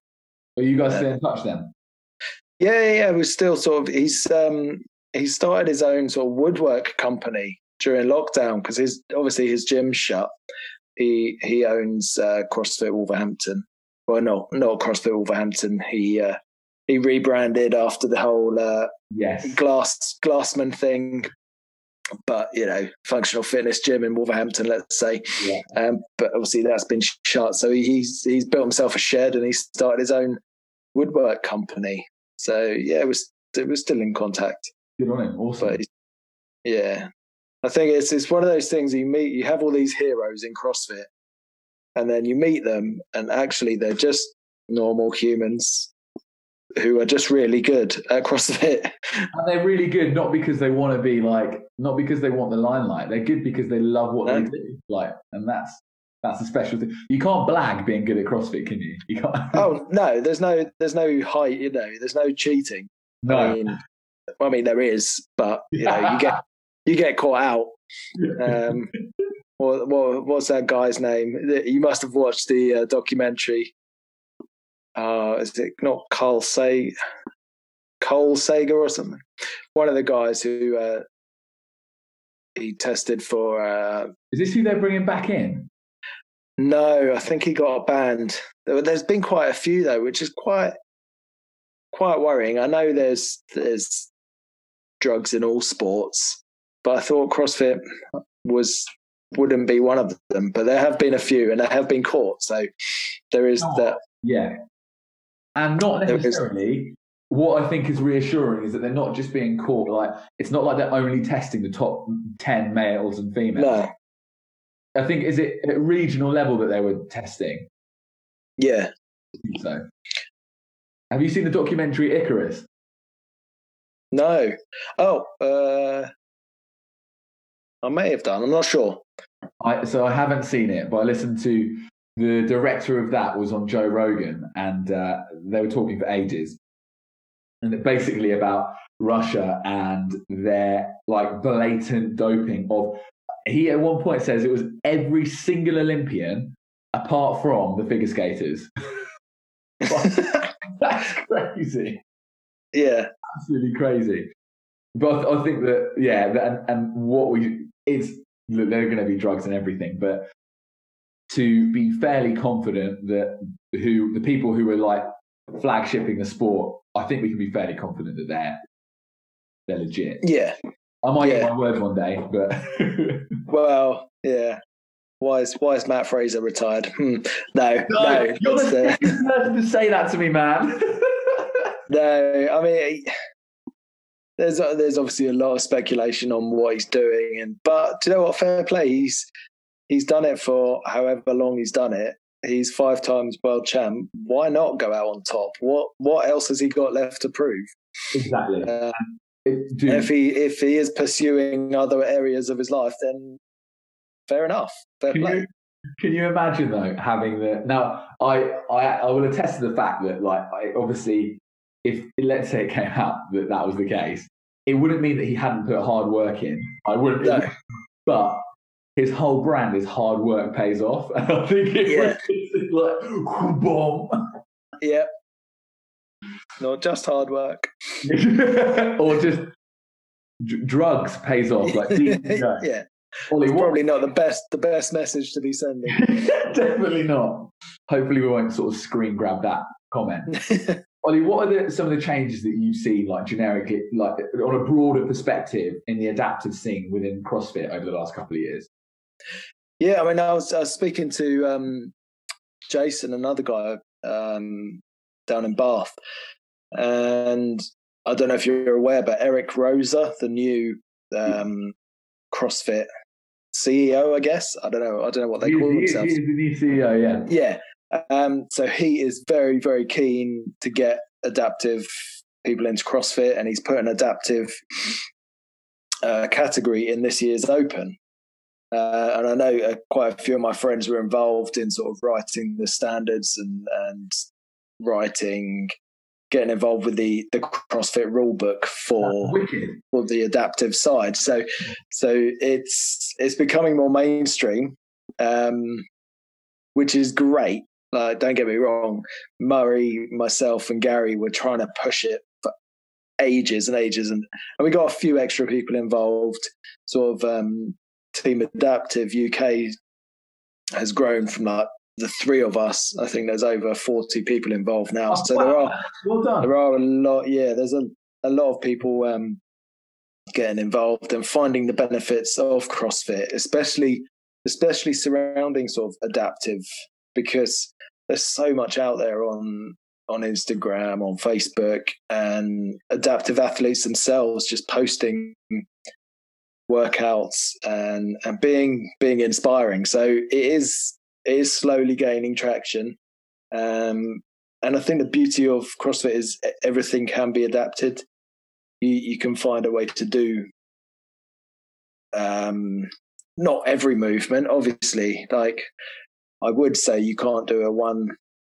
Are you guys uh, still in touch then? Yeah, yeah, we're still sort of. He's um he started his own sort of woodwork company during lockdown because his obviously his gym's shut. He he owns uh, CrossFit Wolverhampton. Well, no, not CrossFit Wolverhampton. He uh, he rebranded after the whole uh, yes glass glassman thing. But you know, functional fitness gym in Wolverhampton, let's say. Yeah. Um, but obviously that's been shut. So he's he's built himself a shed and he started his own woodwork company. So yeah, it was it was still in contact. Good on him. Awesome. But yeah, I think it's it's one of those things you meet. You have all these heroes in CrossFit, and then you meet them, and actually they're just normal humans who are just really good at CrossFit. And they're really good not because they want to be like, not because they want the limelight. They're good because they love what they do. Like, and that's that's a special thing. You can't blag being good at CrossFit, can you? You can't. oh no, there's no there's no height. You know, there's no cheating. No. I mean, I mean there is, but you know, you get you get caught out. Um, what, what, what's that guy's name? You must have watched the uh, documentary. Uh, is it not Carl Say, Cole Sager or something? One of the guys who uh, he tested for. Uh, is this who they're bringing back in? No, I think he got banned. There's been quite a few though, which is quite quite worrying. I know there's there's drugs in all sports, but I thought CrossFit was wouldn't be one of them. But there have been a few, and they have been caught. So there is Oh. that. Yeah. And not There is- necessarily what I think is reassuring is that they're not just being caught like it's not like they're only testing the top 10 males and females. No, I think is it at regional level that they were testing. yeah, So have you seen the documentary Icarus? no. Oh, uh, I may have done. I'm not sure. I, so I haven't seen it, but I listened to the director of that was on Joe Rogan, and uh, they were talking for ages, and basically about Russia and their like blatant doping of. He at one point says it was every single Olympian apart from the figure skaters. That's crazy yeah, absolutely crazy. But I think that yeah, that, and, and what we it's that there are going to be drugs and everything, but to be fairly confident that who the people who are like flagshipping the sport, I think we can be fairly confident that they're they're legit. yeah. I might Yeah. get my words one day, but Well, yeah. Why is why is Mat Fraser retired? Hmm. No, no, no, you're the uh, person to say that to me, man. no. I mean, there's there's obviously a lot of speculation on what he's doing, and but do you know what? Fair play. He's he's done it for however long he's done it. He's five times world champ. Why not go out on top? What what else has he got left to prove? exactly. Uh, It- if he if he is pursuing other areas of his life, then fair enough. Fair Can play. you, can you imagine though having the now? I, I I will attest to the fact that like I, obviously, if let's say it came out that that was the case, it wouldn't mean that he hadn't put hard work in. I wouldn't, No. but his whole brand is hard work pays off, and I think it Yeah. was like boom, Yep. Not just hard work. or just d- drugs pays off. Like yeah. Oly, It's probably not the best the best message to be sending. Definitely not. Hopefully, we won't sort of screen grab that comment. Oly, what are the, some of the changes that you've seen, like generically, like on a broader perspective, in the adaptive scene within CrossFit over the last couple of years? yeah, I mean, I was, I was speaking to um, Jason, another guy um, down in Bath, and I don't know if you're aware, but Eric Roza, the new um, CrossFit CEO, I guess. I don't know. I don't know what they He- call he themselves. he is the new CEO, yeah. Yeah. Um, so he is very, very keen to get adaptive people into CrossFit, and he's put an adaptive uh, category in this year's Open. Uh, and I know uh, quite a few of my friends were involved in sort of writing the standards and and writing, getting involved with the the CrossFit rule book for for the adaptive side. So so it's it's becoming more mainstream, um, which is great. Like, don't get me wrong, Murray, myself, and Gary were trying to push it for ages and ages, and, and we got a few extra people involved. Sort of um, Team Adaptive UK has grown from like the three of us. I think there's over forty people involved now. Oh, so there are Well there are a lot yeah there's a, a lot of people um, getting involved and finding the benefits of crossfit especially especially surrounding sort of adaptive because there's so much out there on on instagram on facebook and adaptive athletes themselves just posting workouts and and being being inspiring so it is it is slowly gaining traction um and I think the beauty of CrossFit is everything can be adapted. You, you can find a way to do um, not every movement, obviously. Like I would say, you can't do a one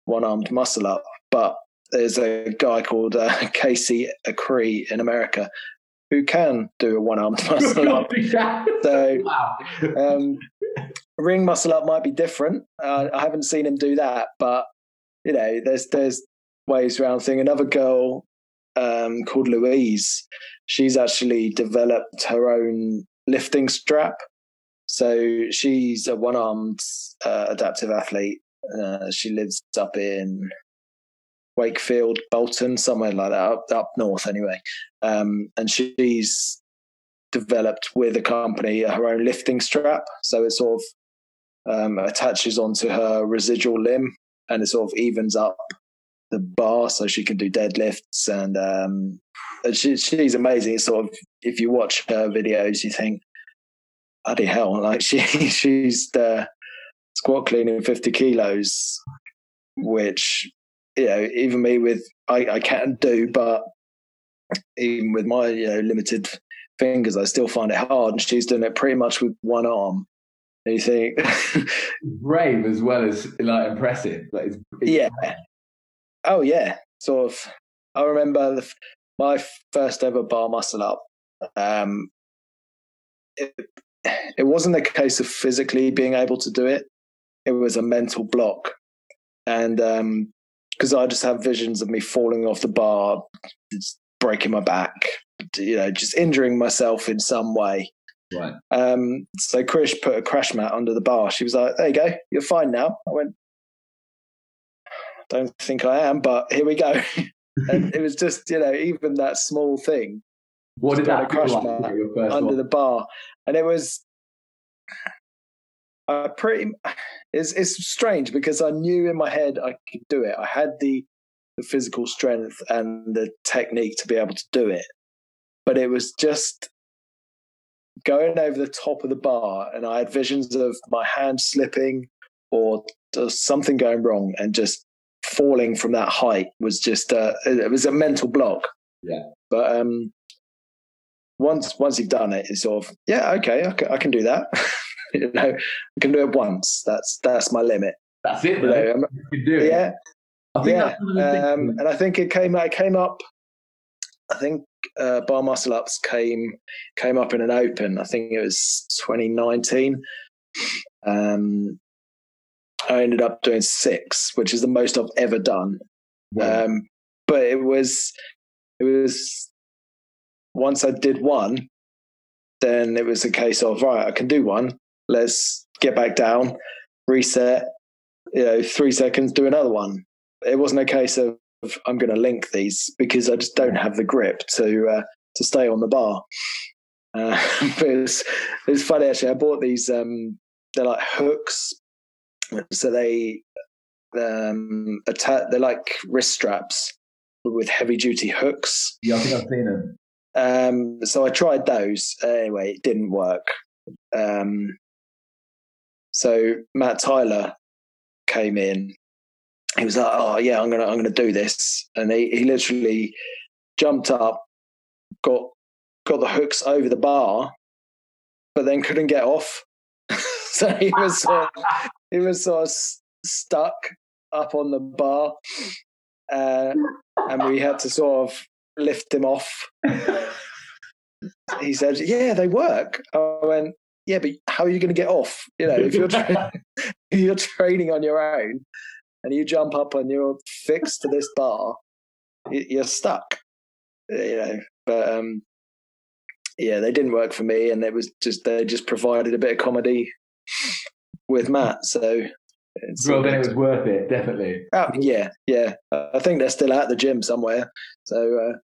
one armed muscle up, but there's a guy called uh, Casey Acree in America who can do a one armed muscle up. So wow. um, ring muscle up might be different. Uh, I haven't seen him do that, but you know, there's there's ways around thing. Another girl um, called Louise, she's actually developed her own lifting strap. So she's a one-armed uh, adaptive athlete. Uh, she lives up in Wakefield, Bolton, somewhere like that, up, up north anyway. Um, and she's developed with a company her own lifting strap. So it sort of um, attaches onto her residual limb and it sort of evens up the bar so she can do deadlifts and um and she, she's amazing it's sort of if you watch her videos you think bloody hell like she she's the squat cleaning 50 kilos which you know even me with i i can do but even with my you know limited fingers i still find it hard and she's doing it pretty much with one arm and you think brave as well as like impressive like it's, it's yeah Oh yeah, sort of. I remember the, my first ever bar muscle up. Um, it, it wasn't a case of physically being able to do it; it was a mental block, and because um, I just have visions of me falling off the bar, breaking my back, you know, just injuring myself in some way. Right. Um, so Krish put a crash mat under the bar. She was like, "There you go, you're fine now." I went, don't think I am, but here we go. and it was just, you know, even that small thing. What did that crush like under one? the bar? And it was uh, pretty. It's, it's strange because I knew in my head I could do it. I had the the physical strength and the technique to be able to do it, but it was just going over the top of the bar, and I had visions of my hand slipping or something going wrong, and just falling from that height was just uh, it was a mental block. Yeah. But um, once once you've done it, it's sort of yeah, okay, I can, I can do that. you know, I can do it once. That's that's my limit. That's it. You know, you do it. Yeah. yeah. Um, and I think it came it came up. I think uh, bar muscle ups came came up in an open. I think it was 2019. Um, I ended up doing six, which is the most I've ever done. Wow. Um, but it was, it was once I did one, then it was a case of right, I can do one. Let's get back down, reset. You know, three seconds, do another one. It wasn't a case of I'm going to link these because I just don't have the grip to uh, to stay on the bar. Uh, but it was, funny actually. I bought these. Um, they're like hooks so they um, atta- they're like wrist straps with heavy duty hooks. Yeah, I think I've seen them. Um, so I tried those. Anyway, it didn't work. Um, so Matt Tyler came in. He was like, "Oh yeah, I'm gonna I'm gonna do this," and he, he literally jumped up, got got the hooks over the bar, but then couldn't get off. so he was sort of, he was sort of stuck up on the bar, uh, and we had to sort of lift them off. he said, "Yeah, they work." I went, "Yeah, but how are you going to get off? You know, if you're tra- if you're training on your own and you jump up and you're fixed to this bar, you're stuck." You know, but um, yeah, they didn't work for me, and it was just they just provided a bit of comedy with Matt. So it's, well, then it was worth it, definitely. Oh, yeah, yeah. I think they're still at the gym somewhere. So uh,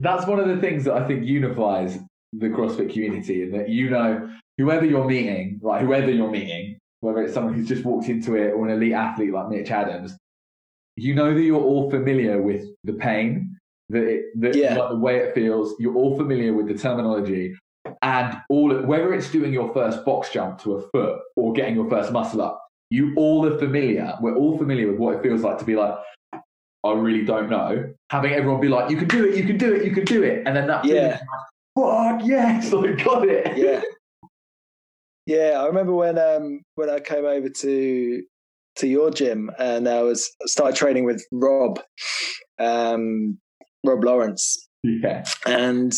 that's one of the things that I think unifies the CrossFit community, and that you know whoever you're meeting, like whoever you're meeting, whether it's someone who's just walked into it or an elite athlete like Mitch Adams, you know that you're all familiar with the pain, that, it, that yeah. like the way it feels. You're all familiar with the terminology, and all whether it's doing your first box jump to a foot or getting your first muscle up, you all are familiar. We're all familiar with what it feels like to be like, I really don't know. Having everyone be like, you can do it, you can do it, you can do it, and then that yeah, fuck yes, I got it. Yeah, yeah. I remember when um when I came over to to your gym and I was started training with Rob, um, Rob Lawrence. Yeah, and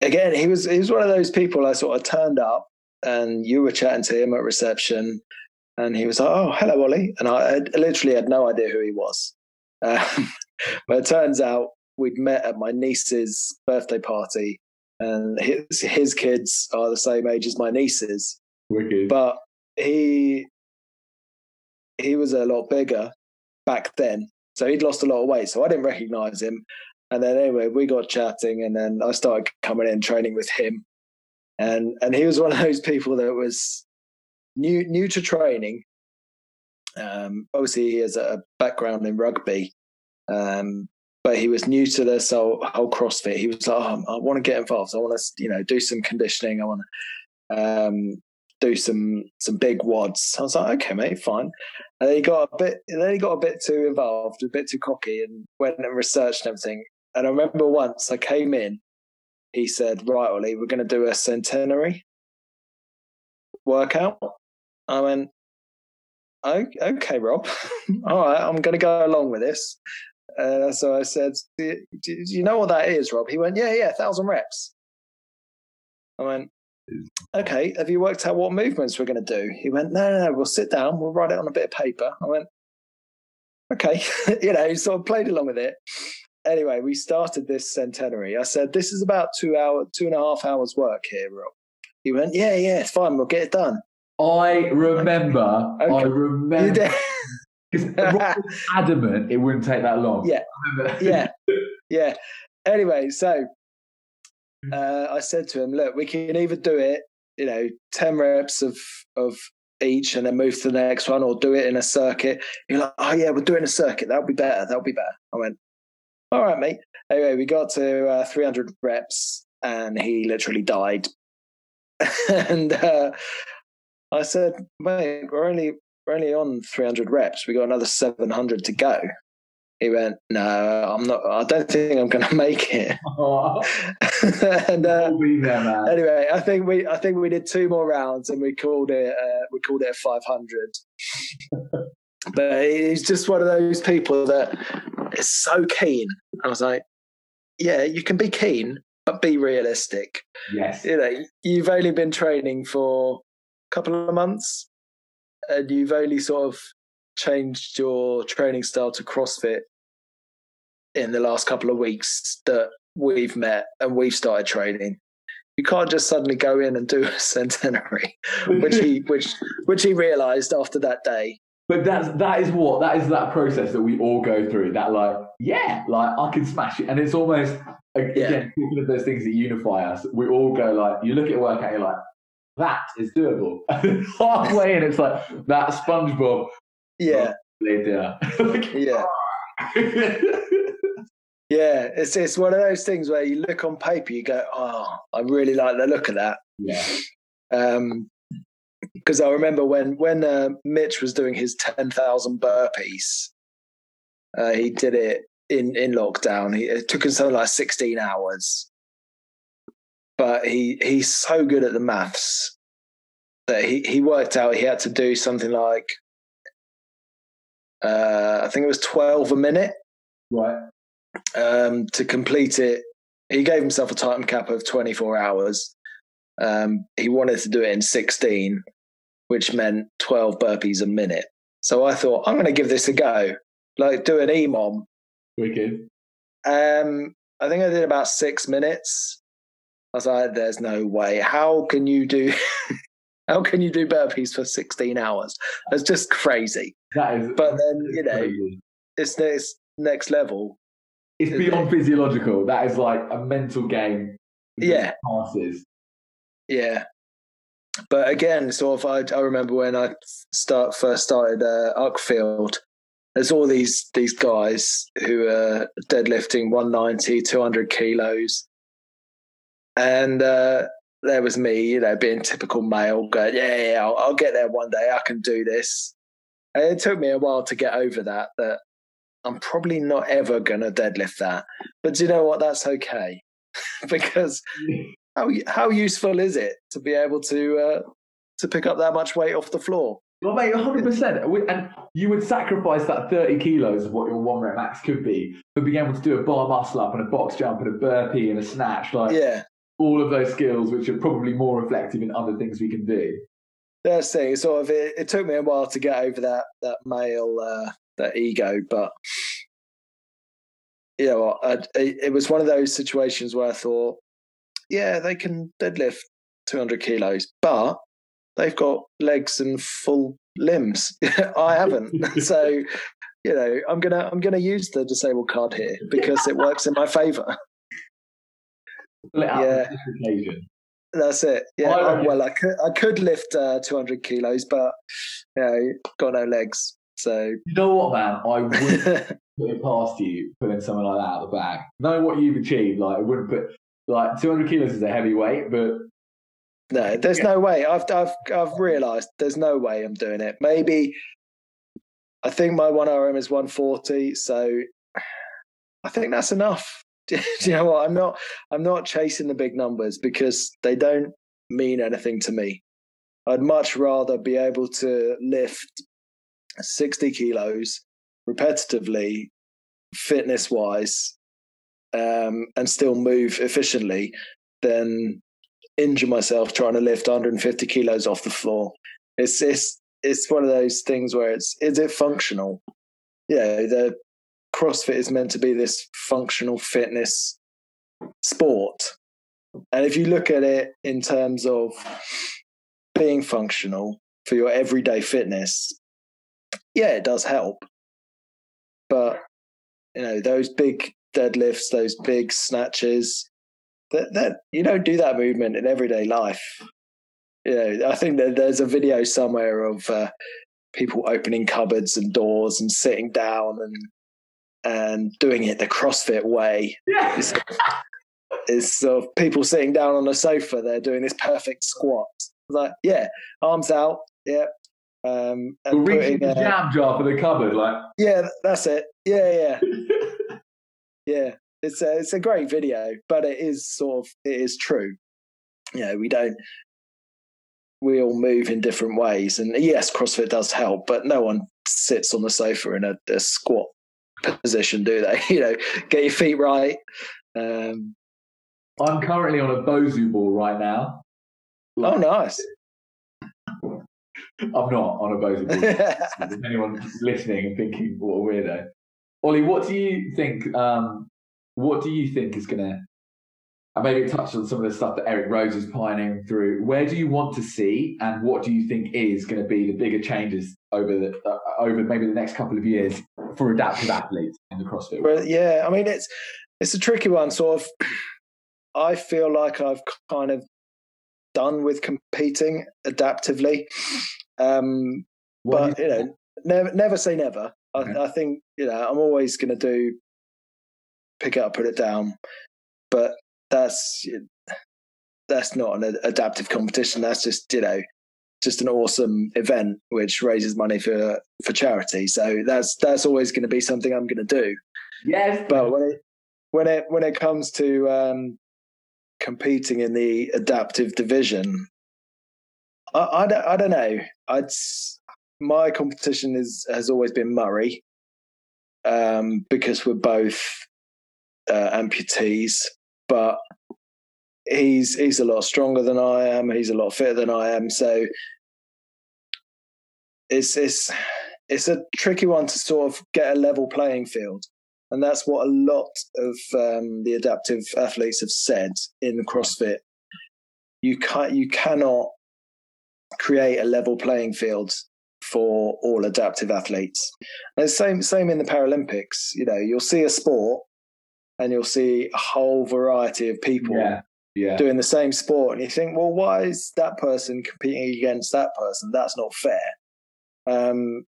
again, he was he was one of those people I sort of turned up and you were chatting to him at reception and he was like, "Oh, hello, Oly," and I, I literally had no idea who he was. Um, but it turns out we'd met at my niece's birthday party, and his his kids are the same age as my nieces. Wicked. But he he was a lot bigger back then, so he'd lost a lot of weight. So I didn't recognize him. And then anyway, we got chatting, and then I started coming in training with him, and and he was one of those people that was new new to training, Um, obviously, he has a background in rugby, um, but he was new to this whole, whole CrossFit. He was like, oh, I want to get involved. I want to, you know, do some conditioning. I want to um, do some some big WODs. I was like, okay, mate, fine. And then he got a bit, then he got a bit too involved, a bit too cocky, and went and researched and everything. And I remember once I came in, he said, "Right, Oly, we're going to do a centenary workout." I went, "Okay, Rob. All right, I'm going to go along with this." Uh, so I said, do, do, you know what that is, Rob?" He went, "Yeah, yeah, thousand reps." I went, okay, have you worked out what movements we're going to do? He went, no, no, no, we'll sit down, we'll write it on a bit of paper. I went, okay, you know, sort of played along with it. Anyway, we started this centenary. I said, this is about two hour, two and a half hours work here, Rob. He went, yeah, yeah, it's fine, we'll get it done. I remember, okay. I remember. Because Rob was adamant it wouldn't take that long. Yeah, yeah, yeah. Anyway, so uh, I said to him, look, we can either do it, you know, 10 reps of, of each and then move to the next one or do it in a circuit. You're like, oh, yeah, we're doing a circuit. That'll be better. That'll be better. I went, all right, mate. Anyway, we got to uh, 300 reps and he literally died. and uh, I said, mate, we're only, we're only on 300 reps. We got another 700 to go. He went, "No, I'm not. I don't think I'm going to make it." and uh, there, anyway, I think we I think we did two more rounds and we called it uh, we called it 500. but he's just one of those people that is so keen. I was like, "Yeah, you can be keen, but be realistic." Yes, you know, you've only been training for couple of months, and you've only sort of changed your training style to CrossFit in the last couple of weeks that we've met and we've started training. You can't just suddenly go in and do a centenary, which he which which he realised after that day. But that's that is what that is that process that we all go through. That like, yeah, like I can smash it, and it's almost again yeah. of those things that unify us. We all go like, you look at workout, you're like, that is doable. Halfway and it's like that SpongeBob. Yeah. Later. yeah. Yeah, it's it's one of those things where you look on paper, you go, "Oh, I really like the look of that." Yeah. Um, because I remember when when uh, Mitch was doing his ten thousand burpees, uh, he did it in in lockdown. He, it took him something like sixteen hours, but he he's so good at the maths that he he worked out he had to do something like uh, I think it was twelve a minute. Right um, to complete it. He gave himself a time cap of 24 hours. Um, he wanted to do it in 16, which meant 12 burpees a minute. So I thought, I'm going to give this a go, like do an EMOM. Wicked. Um, I think I did about six minutes. I was like, there's no way. How can you do how can you do burpees for 16 hours? That's just crazy. That is but then, you know, crazy. it's this next level. It's beyond physiological. That is like a mental game. Yeah. Passes. Yeah. But again, sort of, I, I remember when I start first started uh, Uckfield, there's all these these guys who are deadlifting 190, 200 kilos, and uh, there was me, you know, being typical male, going, yeah, yeah, I'll, I'll get there one day. I can do this. And it took me a while to get over that. That I'm probably not ever going to deadlift that. But do you know what? That's okay because how how useful is it to be able to uh, to pick up that much weight off the floor? Well, mate, 100. percent And you would sacrifice that 30 kilos of what your one rep max could be for being able to do a bar muscle up and a box jump and a burpee and a snatch, like yeah, all of those skills, which are probably more reflective in other things we can do. That's the thing. Sort of, it, it took me a while to get over that that male uh, that ego. But you know, I, it was one of those situations where I thought, yeah, they can deadlift 200 kilos, but they've got legs and full limbs. I haven't, so you know, I'm gonna I'm gonna use the disabled card here because it works in my favour. Yeah. That's it. Yeah. I, well, I could I could lift uh, 200 kilos, but you know, got no legs. So you know what, man? I wouldn't put it past you putting something like that out the bag. Knowing what you've achieved, like I wouldn't put like 200 kilos is a heavy weight, but no, there's yeah. no way. I've I've I've realised there's no way I'm doing it. Maybe I think my one RM is 140, so I think that's enough. Do you know what? I'm not I'm not chasing the big numbers because they don't mean anything to me. I'd much rather be able to lift 60 kilos repetitively, fitness wise, um, and still move efficiently than injure myself trying to lift 150 kilos off the floor. It's it's it's one of those things where it's is it functional? Yeah, the CrossFit is meant to be this functional fitness sport. And if you look at it in terms of being functional for your everyday fitness, yeah, it does help. But you know, those big deadlifts, those big snatches, that that you don't do that movement in everyday life. You know, I think that there's a video somewhere of uh, people opening cupboards and doors and sitting down and and doing it the CrossFit way. Yeah. It's, it's sort of people sitting down on a sofa. They're doing this perfect squat. Like, yeah, arms out. Yeah. Um, and We're reaching the jam jar for the cupboard, like. Yeah, that's it. Yeah, yeah, yeah. It's a it's a great video, but it is sort of it is true. You know, we don't we all move in different ways, and yes, CrossFit does help, but no one sits on the sofa in a, a squat position, do they? you know, get your feet right. Um, I'm currently on a Bosu ball right now. Like, oh, nice. I'm not on a Bosu ball. If anyone listening and thinking, what a weirdo. Oly, what do you think? Um, what do you think is going to? I maybe touched on some of the stuff that Eric Roza is pioneering through. Where do you want to see, and what do you think is going to be the bigger changes over the uh, over maybe the next couple of years for adaptive athletes in the CrossFit? Well, yeah, I mean it's it's a tricky one. Sort of, I feel like I've kind of done with competing adaptively, um, but you, you know, never never say never. Okay. I, I think you know I'm always going to do pick it up, put it down, but that's that's not an adaptive competition. That's just you know just an awesome event which raises money for for charity. So that's that's always going to be something I'm going to do. Yes. But when it when it when it comes to um, competing in the adaptive division, I, I, don't, I don't know. I'd my competition is has always been Murray um, because we're both uh, amputees, but he's he's a lot stronger than I am. He's a lot fitter than I am. So it's it's it's a tricky one to sort of get a level playing field, and that's what a lot of um, the adaptive athletes have said in CrossFit. You can't you cannot create a level playing field for all adaptive athletes. And same same in the Paralympics. You know, you'll see a sport and you'll see a whole variety of people yeah yeah. doing the same sport, and you think, well, why is that person competing against that person? That's not fair. Um,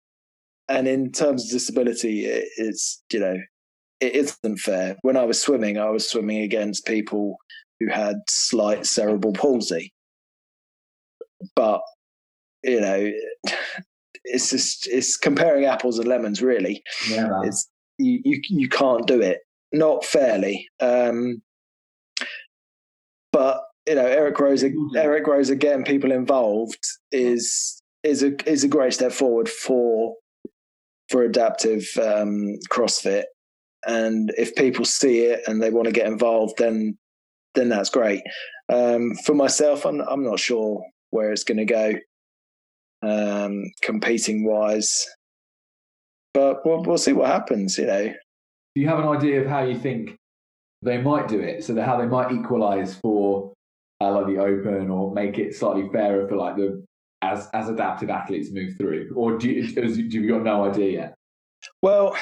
and in terms of disability, it, it's you know, it isn't fair. When I was swimming, I was swimming against people who had slight cerebral palsy, but you know, it's just it's comparing apples and lemons, really. Yeah, it's you, you you can't do it not fairly. Um, but you know, Eric Roza, Eric Roza again, people involved is is a is a great step forward for for adaptive um, CrossFit. And if people see it and they want to get involved, then then that's great. Um, for myself, I'm I'm not sure where it's going to go, um, competing wise, but we'll we'll see what happens. You know. Do you have an idea of how you think they might do it. So how they might equalize for uh, like the Open or make it slightly fairer for like the as as adaptive athletes move through. Or do you, do you got no idea yet? Well,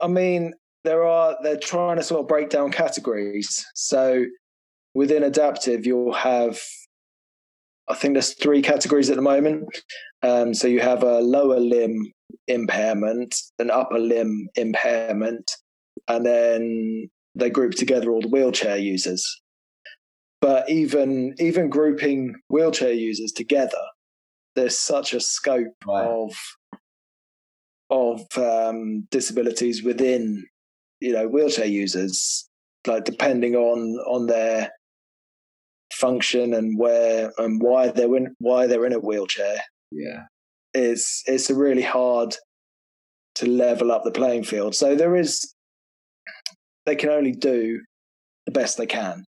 I mean, there are they're trying to sort of break down categories. So within adaptive, you'll have I think there's three categories at the moment. Um, so you have a lower limb impairment, an upper limb impairment, and then they group together all the wheelchair users. But even even grouping wheelchair users together, there's such a scope right. of of um, disabilities within you know wheelchair users, like depending on on their function and where and why they're in why they're in a wheelchair. Yeah, it's it's really hard to level up the playing field. So there is they can only do the best they can.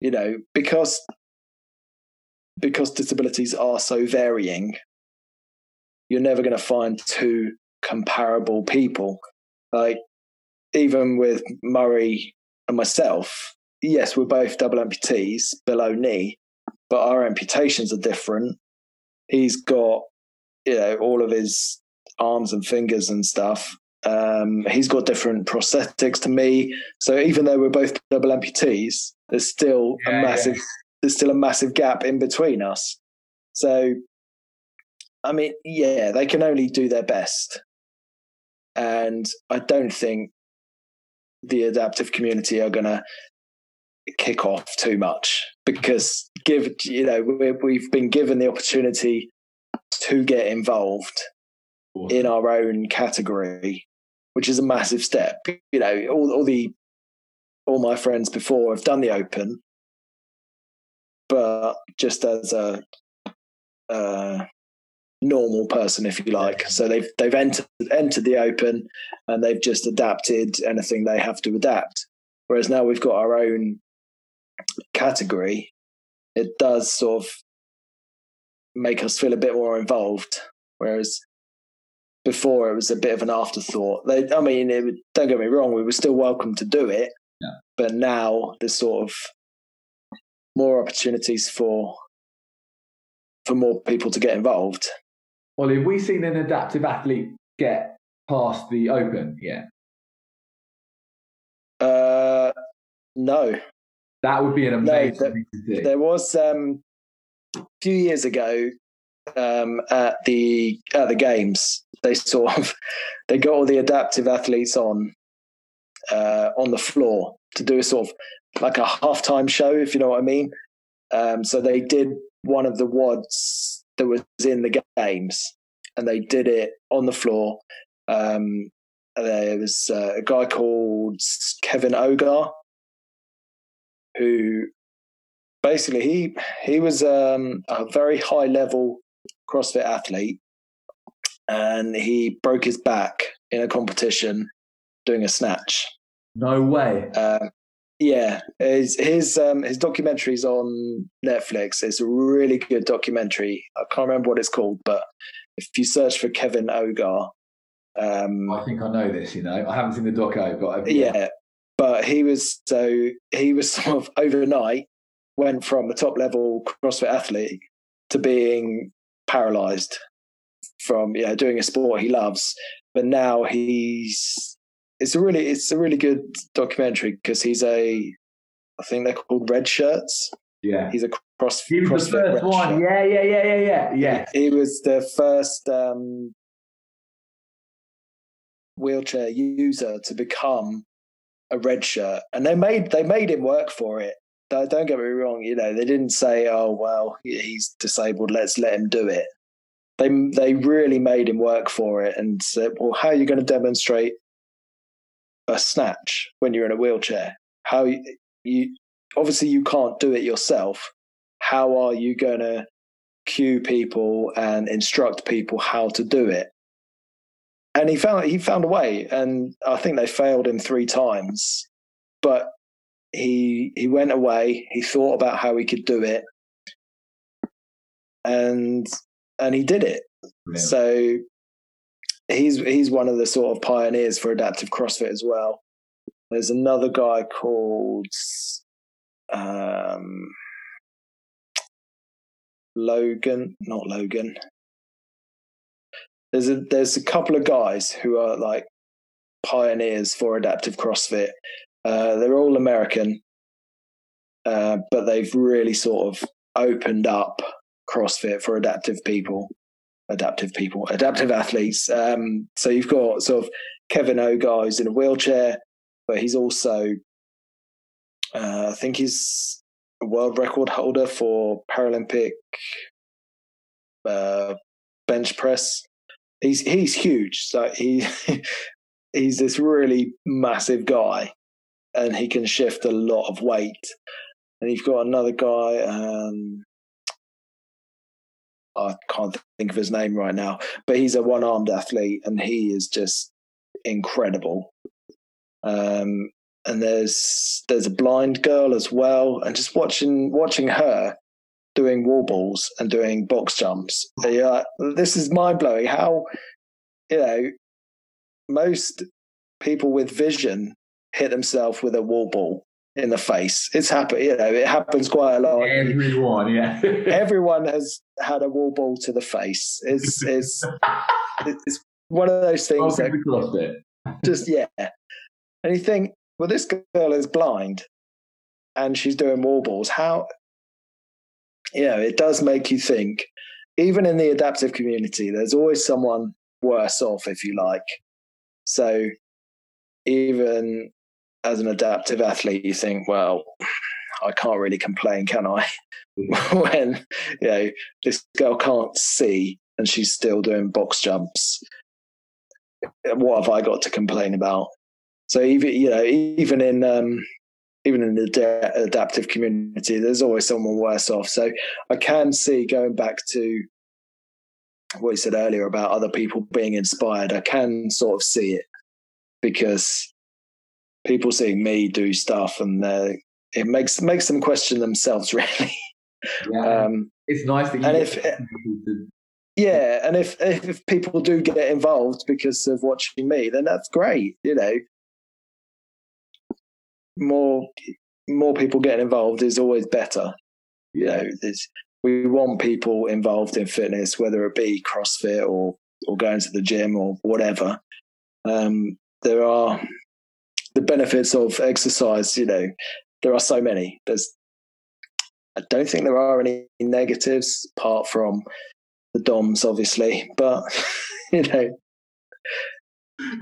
You know, because because disabilities are so varying, you're never going to find two comparable people. Like even with Murray and myself, yes, we're both double amputees below knee, but our amputations are different. He's got, you know, all of his arms and fingers and stuff. Um, he's got different prosthetics to me. So even though we're both double amputees, there's still yeah, a massive yeah. there's still a massive gap in between us. So I mean, yeah, they can only do their best. And I don't think the adaptive community are going to kick off too much because give you know we've been given the opportunity to get involved in our own category which is a massive step you know all, all the all my friends before have done the open but just as a uh, normal person, if you like. So they've they've entered entered the open and they've just adapted anything they have to adapt. Whereas now we've got our own category, it does sort of make us feel a bit more involved. Whereas before it was a bit of an afterthought. They, I mean, it, don't get me wrong, we were still welcome to do it, yeah. but now there's sort of more opportunities for for more people to get involved. Well, have we seen an adaptive athlete get past the Open yet? Uh, no. That would be an amazing no, thing to do. There was um, a few years ago um, at the at the games. They sort of they got all the adaptive athletes on uh, on the floor to do a sort of like a halftime show, if you know what I mean. Um, so they did one of the WODs that was in the games, and they did it on the floor. Um, there was uh, a guy called Kevin Ogar, who basically he he was um, a very high level CrossFit athlete, and he broke his back in a competition doing a snatch. No way. Uh, yeah, his his um, his documentary's on Netflix. It's a really good documentary. I can't remember what it's called, but if you search for Kevin Ogar, um, I think I know this. You know, I haven't seen the doco, but I've, yeah. But he was so he was sort of overnight went from a top level CrossFit athlete to being paralyzed from you know doing a sport he loves, but now he's it's a really it's a really good documentary because he's a I think they're called red shirts. Yeah, he's a cross. He was the first one. Shirt. Yeah, yeah, yeah, yeah, yeah. Yeah, he, he was the first um, wheelchair user to become a red shirt, and they made they made him work for it. Don't get me wrong. You know, they didn't say, "Oh well, he's disabled. Let's let him do it." They they really made him work for it, and said, "Well, how are you going to demonstrate a snatch when you're in a wheelchair. How you, you obviously you can't do it yourself. How are you going to cue people and instruct people how to do it? And he found he found a way, and I think they failed him three times, but he he went away. He thought about how he could do it, and and he did it. So he's he's one of the sort of pioneers for adaptive CrossFit as well. There's another guy called um, Logan, not Logan. There's a there's a couple of guys who are like pioneers for adaptive CrossFit. Uh, they're all American, uh, but they've really sort of opened up CrossFit for adaptive people. adaptive people, adaptive athletes. Um, so you've got sort of Kevin Ogar who's in a wheelchair, but he's also, uh, I think he's a world record holder for Paralympic uh, bench press. He's he's huge. So he he's this really massive guy, and he can shift a lot of weight. And you've got another guy. Um, I can't think of his name right now, but he's a one-armed athlete, and he is just incredible. Um, and there's there's a blind girl as well, and just watching watching her doing wall balls and doing box jumps. This is mind blowing. How you know most people with vision hit themselves with a wall ball in the face. It's happened, you know, it happens quite a lot. Everyone, yeah. Everyone has had a wall ball to the face. It's it's it's one of those things that CrossFit. just yeah. And you think, well, this girl is blind and she's doing wall balls. How you know, it does make you think, even in the adaptive community, there's always someone worse off, if you like. So even as an adaptive athlete, you think, well, I can't really complain, can I? when you know this girl can't see and she's still doing box jumps. What have I got to complain about? So even you know, even in um, even in the de- adaptive community, there's always someone worse off. So I can see going back to what you said earlier about other people being inspired. I can sort of see it because people seeing me do stuff and it makes makes them question themselves really. Yeah. Um, it's nice that you and if yeah, and if, if people do get involved because of watching me, then that's great. You know, more more people getting involved is always better. You know, we want people involved in fitness, whether it be CrossFit or or going to the gym or whatever. Um, there are the benefits of exercise. You know, there are so many. There's I don't think there are any negatives apart from the DOMs, obviously, but you know,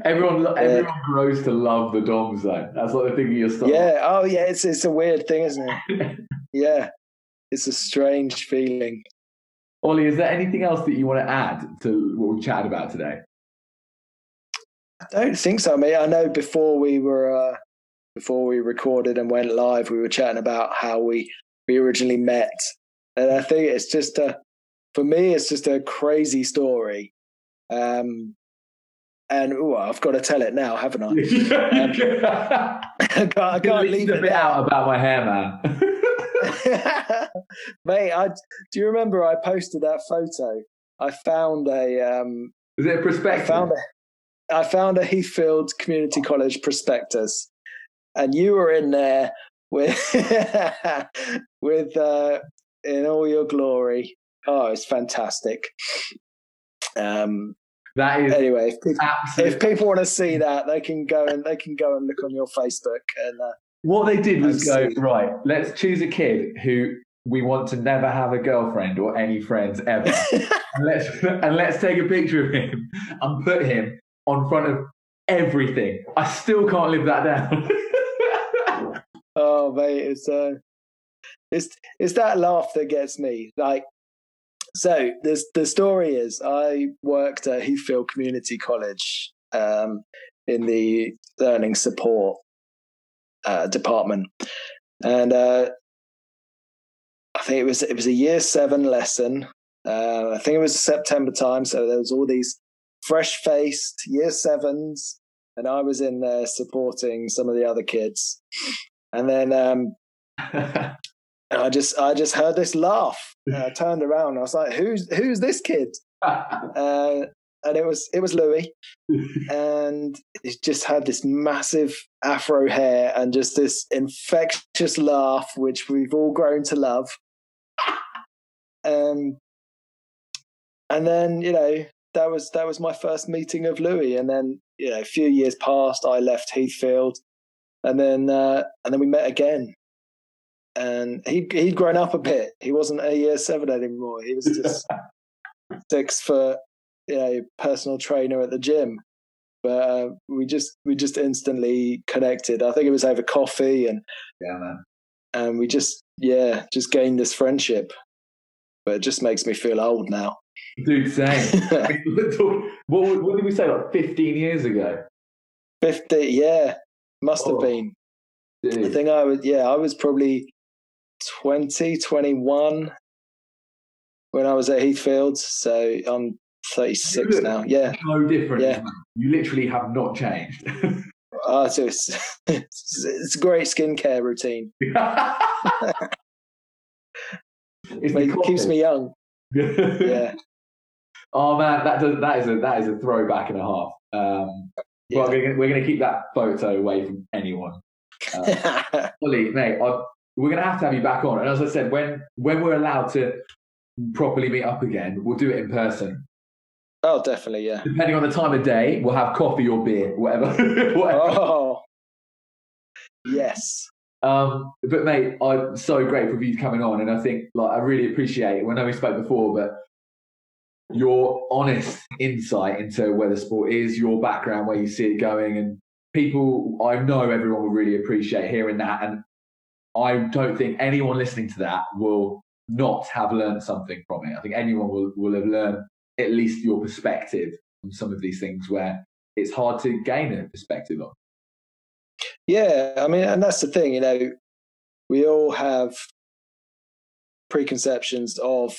Everyone, everyone grows to love the DOMs, though. That's what they think of your stuff. Yeah. Oh, yeah. It's it's a weird thing, isn't it? yeah. It's a strange feeling. Oly, is there anything else that you want to add to what we chatted about today? I don't think so. I mean, I know before we were uh, before we recorded and went live, we were chatting about how we we originally met, and I think it's just a for me, it's just a crazy story. Um, and oh, I've got to tell it now, haven't I? um, I can't, I can't leave a it bit out about my hair, man. Mate, I do you remember I posted that photo? I found a um Is it a prospectus? I found a I found a Heathfield Community College prospectus. And you were in there with with uh in all your glory. Oh, it's fantastic. Um that is anyway. If people, if people, want to see that, they can go and they can go and look on your Facebook. And uh, what they did was go right. Let's choose a kid who we want to never have a girlfriend or any friends ever, and let's and let's take a picture of him and put him on front of everything. I still can't live that down. oh mate, it's uh, it's it's that laugh that gets me. Like so the the story is I worked at Heathfield Community College um, in the learning support uh, department, and uh, I think it was it was a year seven lesson. Uh, I think it was September time, so there was all these fresh faced year sevens, and I was in there supporting some of the other kids, and then. Um, And I just I just heard this laugh. And I turned around. I was like, "Who's who's this kid?" uh, and it was it was Louis, and he just had this massive afro hair and just this infectious laugh, which we've all grown to love. Um, and then you know that was that was my first meeting of Louis, and then you know a few years passed. I left Heathfield, and then uh, and then we met again and he he'd grown up a bit. He wasn't a year seven anymore. He was just six foot, you know, personal trainer at the gym. But uh, we just we just instantly connected. I think it was over coffee, and Yeah, man. and we just yeah just gained this friendship. But it just makes me feel old now. Dude, same. what, what did we say, like 15 years ago? Fifty, yeah, must have Oh. been. I Dude. think I was yeah I was probably 20, 21 when I was at Heathfield. So I'm 36 now. Yeah. No difference. Yeah. You literally have not changed. Uh, so it's, it's, it's a great skincare routine. It's It keeps me young. Yeah. Oh man, that does, that is a that is a throwback and a half. Um, Yeah. Well, we're gonna, we're gonna keep that photo away from anyone. Uh, mate, I, we're gonna have to have you back on. And as I said, when when we're allowed to properly meet up again, we'll do it in person. oh, definitely. Yeah. Depending on the time of day, we'll have coffee or beer, whatever. whatever. Oh, yes. Um, but mate, I'm so grateful for you coming on, and I think like I really appreciate. It. I know we spoke before, but your honest insight into where the sport is, your background, where you see it going, and people. I know everyone will really appreciate hearing that, and I don't think anyone listening to that will not have learned something from it. I think anyone will will have learned at least your perspective on some of these things where it's hard to gain a perspective on. Yeah. I mean, and that's the thing, you know, we all have preconceptions of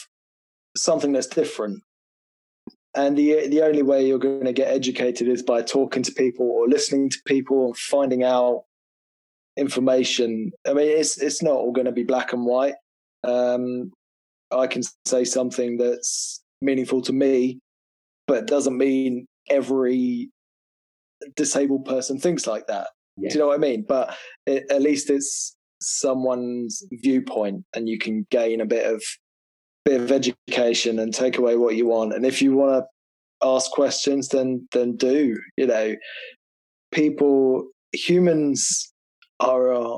something that's different. And the the only way you're going to get educated is by talking to people or listening to people and finding out information. I mean, it's it's not all going to be black and white. Um, I can say something that's meaningful to me, but doesn't mean every disabled person thinks like that. Yeah. Do you know what I mean? But it, at least it's someone's viewpoint, and you can gain a bit of bit of education and take away what you want. And if you want to ask questions, then then do. You know, people, humans are uh,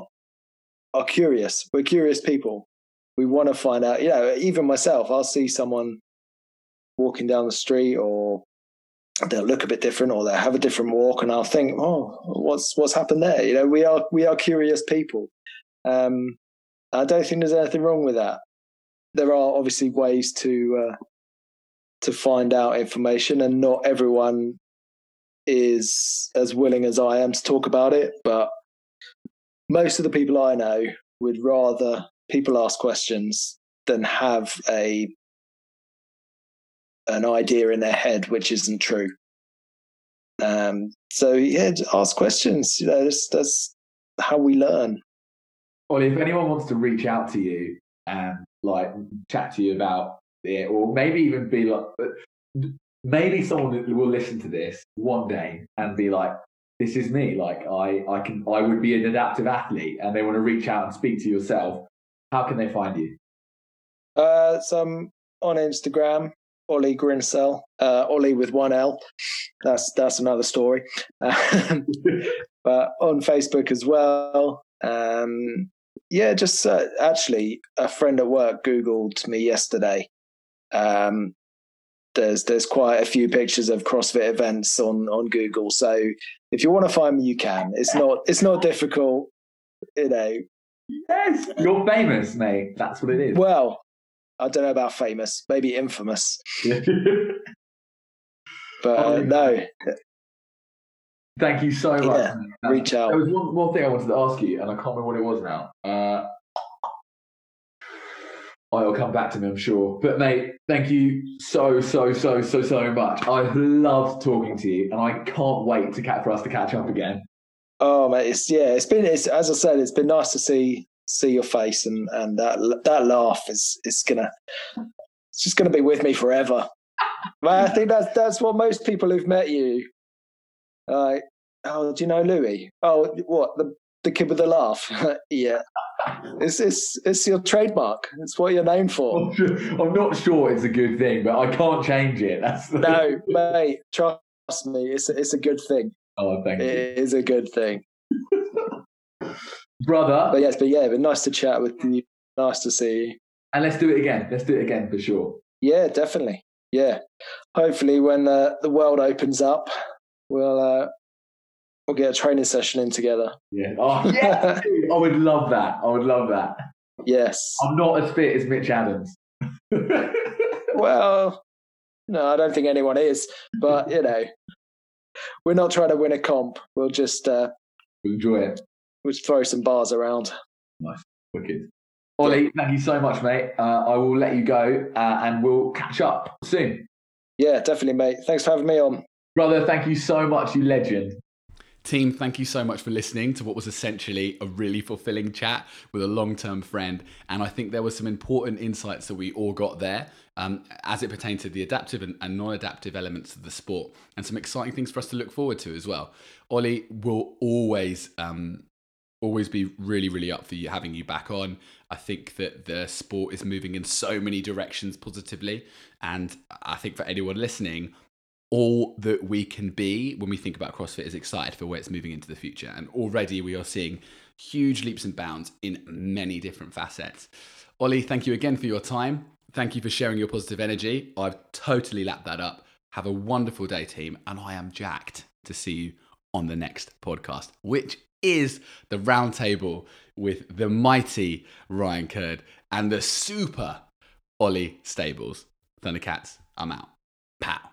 are curious. We're curious people. We want to find out. You know, even myself, I'll see someone walking down the street or they'll look a bit different or they'll have a different walk and I'll think, oh, what's what's happened there? You know, we are we are curious people. Um, I don't think there's anything wrong with that. There are obviously ways to uh, to find out information, and not everyone is as willing as I am to talk about it. But most of the people I know would rather people ask questions than have a an idea in their head which isn't true. Um, so yeah, ask questions. You know, that's, that's how we learn. Oly, if anyone wants to reach out to you and like chat to you about it, or maybe even be like, maybe someone will listen to this one day and be like, "This is me. Like, I, I can, I would be an adaptive athlete," and they want to reach out and speak to yourself. How can they find you? Uh, so I'm on Instagram, Oly Grinsell, uh, Oly with one L. That's that's another story. Um, but on Facebook as well. Um, yeah, just uh, actually, a friend at work Googled me yesterday. Um, there's there's quite a few pictures of CrossFit events on on Google. So if you want to find me, you can. It's not it's not difficult. You know, yes, you're famous, mate. That's what it is. well, I don't know about famous, maybe infamous, but uh, no, Thank you so much. Yeah, reach out. There was one more thing I wanted to ask you, and I can't remember what it was now. Uh, oh, it'll come back to me, I'm sure. But mate, thank you so, so, so, so, so much. I loved talking to you, and I can't wait to catch for us to catch up again. Oh mate, it's yeah, it's been it's as I said, it's been nice to see see your face and and that that laugh is is gonna it's just gonna be with me forever. I think that's that's what most people who've met you. Like, oh, do you know Louis? Oh, what the the kid with the laugh? yeah, it's it's it's your trademark. It's what you're known for. I'm, sure, I'm not sure it's a good thing, but I can't change it. That's the... No, mate, trust me, it's it's a good thing. Oh, thank you, It is a good thing. brother. But yes, but yeah, but nice to chat with you. Nice to see you. And let's do it again. Let's do it again for sure. Yeah, definitely. yeah, hopefully when uh, the world opens up, we'll uh, we'll get a training session in together. Yeah. Oh, yeah. I would love that. I would love that. Yes. I'm not as fit as Mitch Adams. well, no, I don't think anyone is, but you know, we're not trying to win a comp. We'll just uh, enjoy it. We'll throw some bars around. Nice, wicked. Oly, thank you so much, mate. Uh, I will let you go, uh, and we'll catch up soon. Yeah, definitely, mate. Thanks for having me on, brother. Thank you so much, you legend. Team, thank you so much for listening to what was essentially a really fulfilling chat with a long term friend. And I think there were some important insights that we all got there um, as it pertained to the adaptive and, and non adaptive elements of the sport, and some exciting things for us to look forward to as well. Oly will always. Um, always be really really up for you having you back on i think that the sport is moving in so many directions positively and i think for anyone listening all that we can be when we think about CrossFit is excited for where it's moving into the future. And already we are seeing huge leaps and bounds in many different facets. Oly, thank you again for your time. Thank you for sharing your positive energy. I've totally lapped that up. Have a wonderful day, team. And I am jacked to see you on the next podcast, which is the roundtable with the mighty Ryan Kurd and the super Ollie Stables. Thundercats, I'm out. Pow.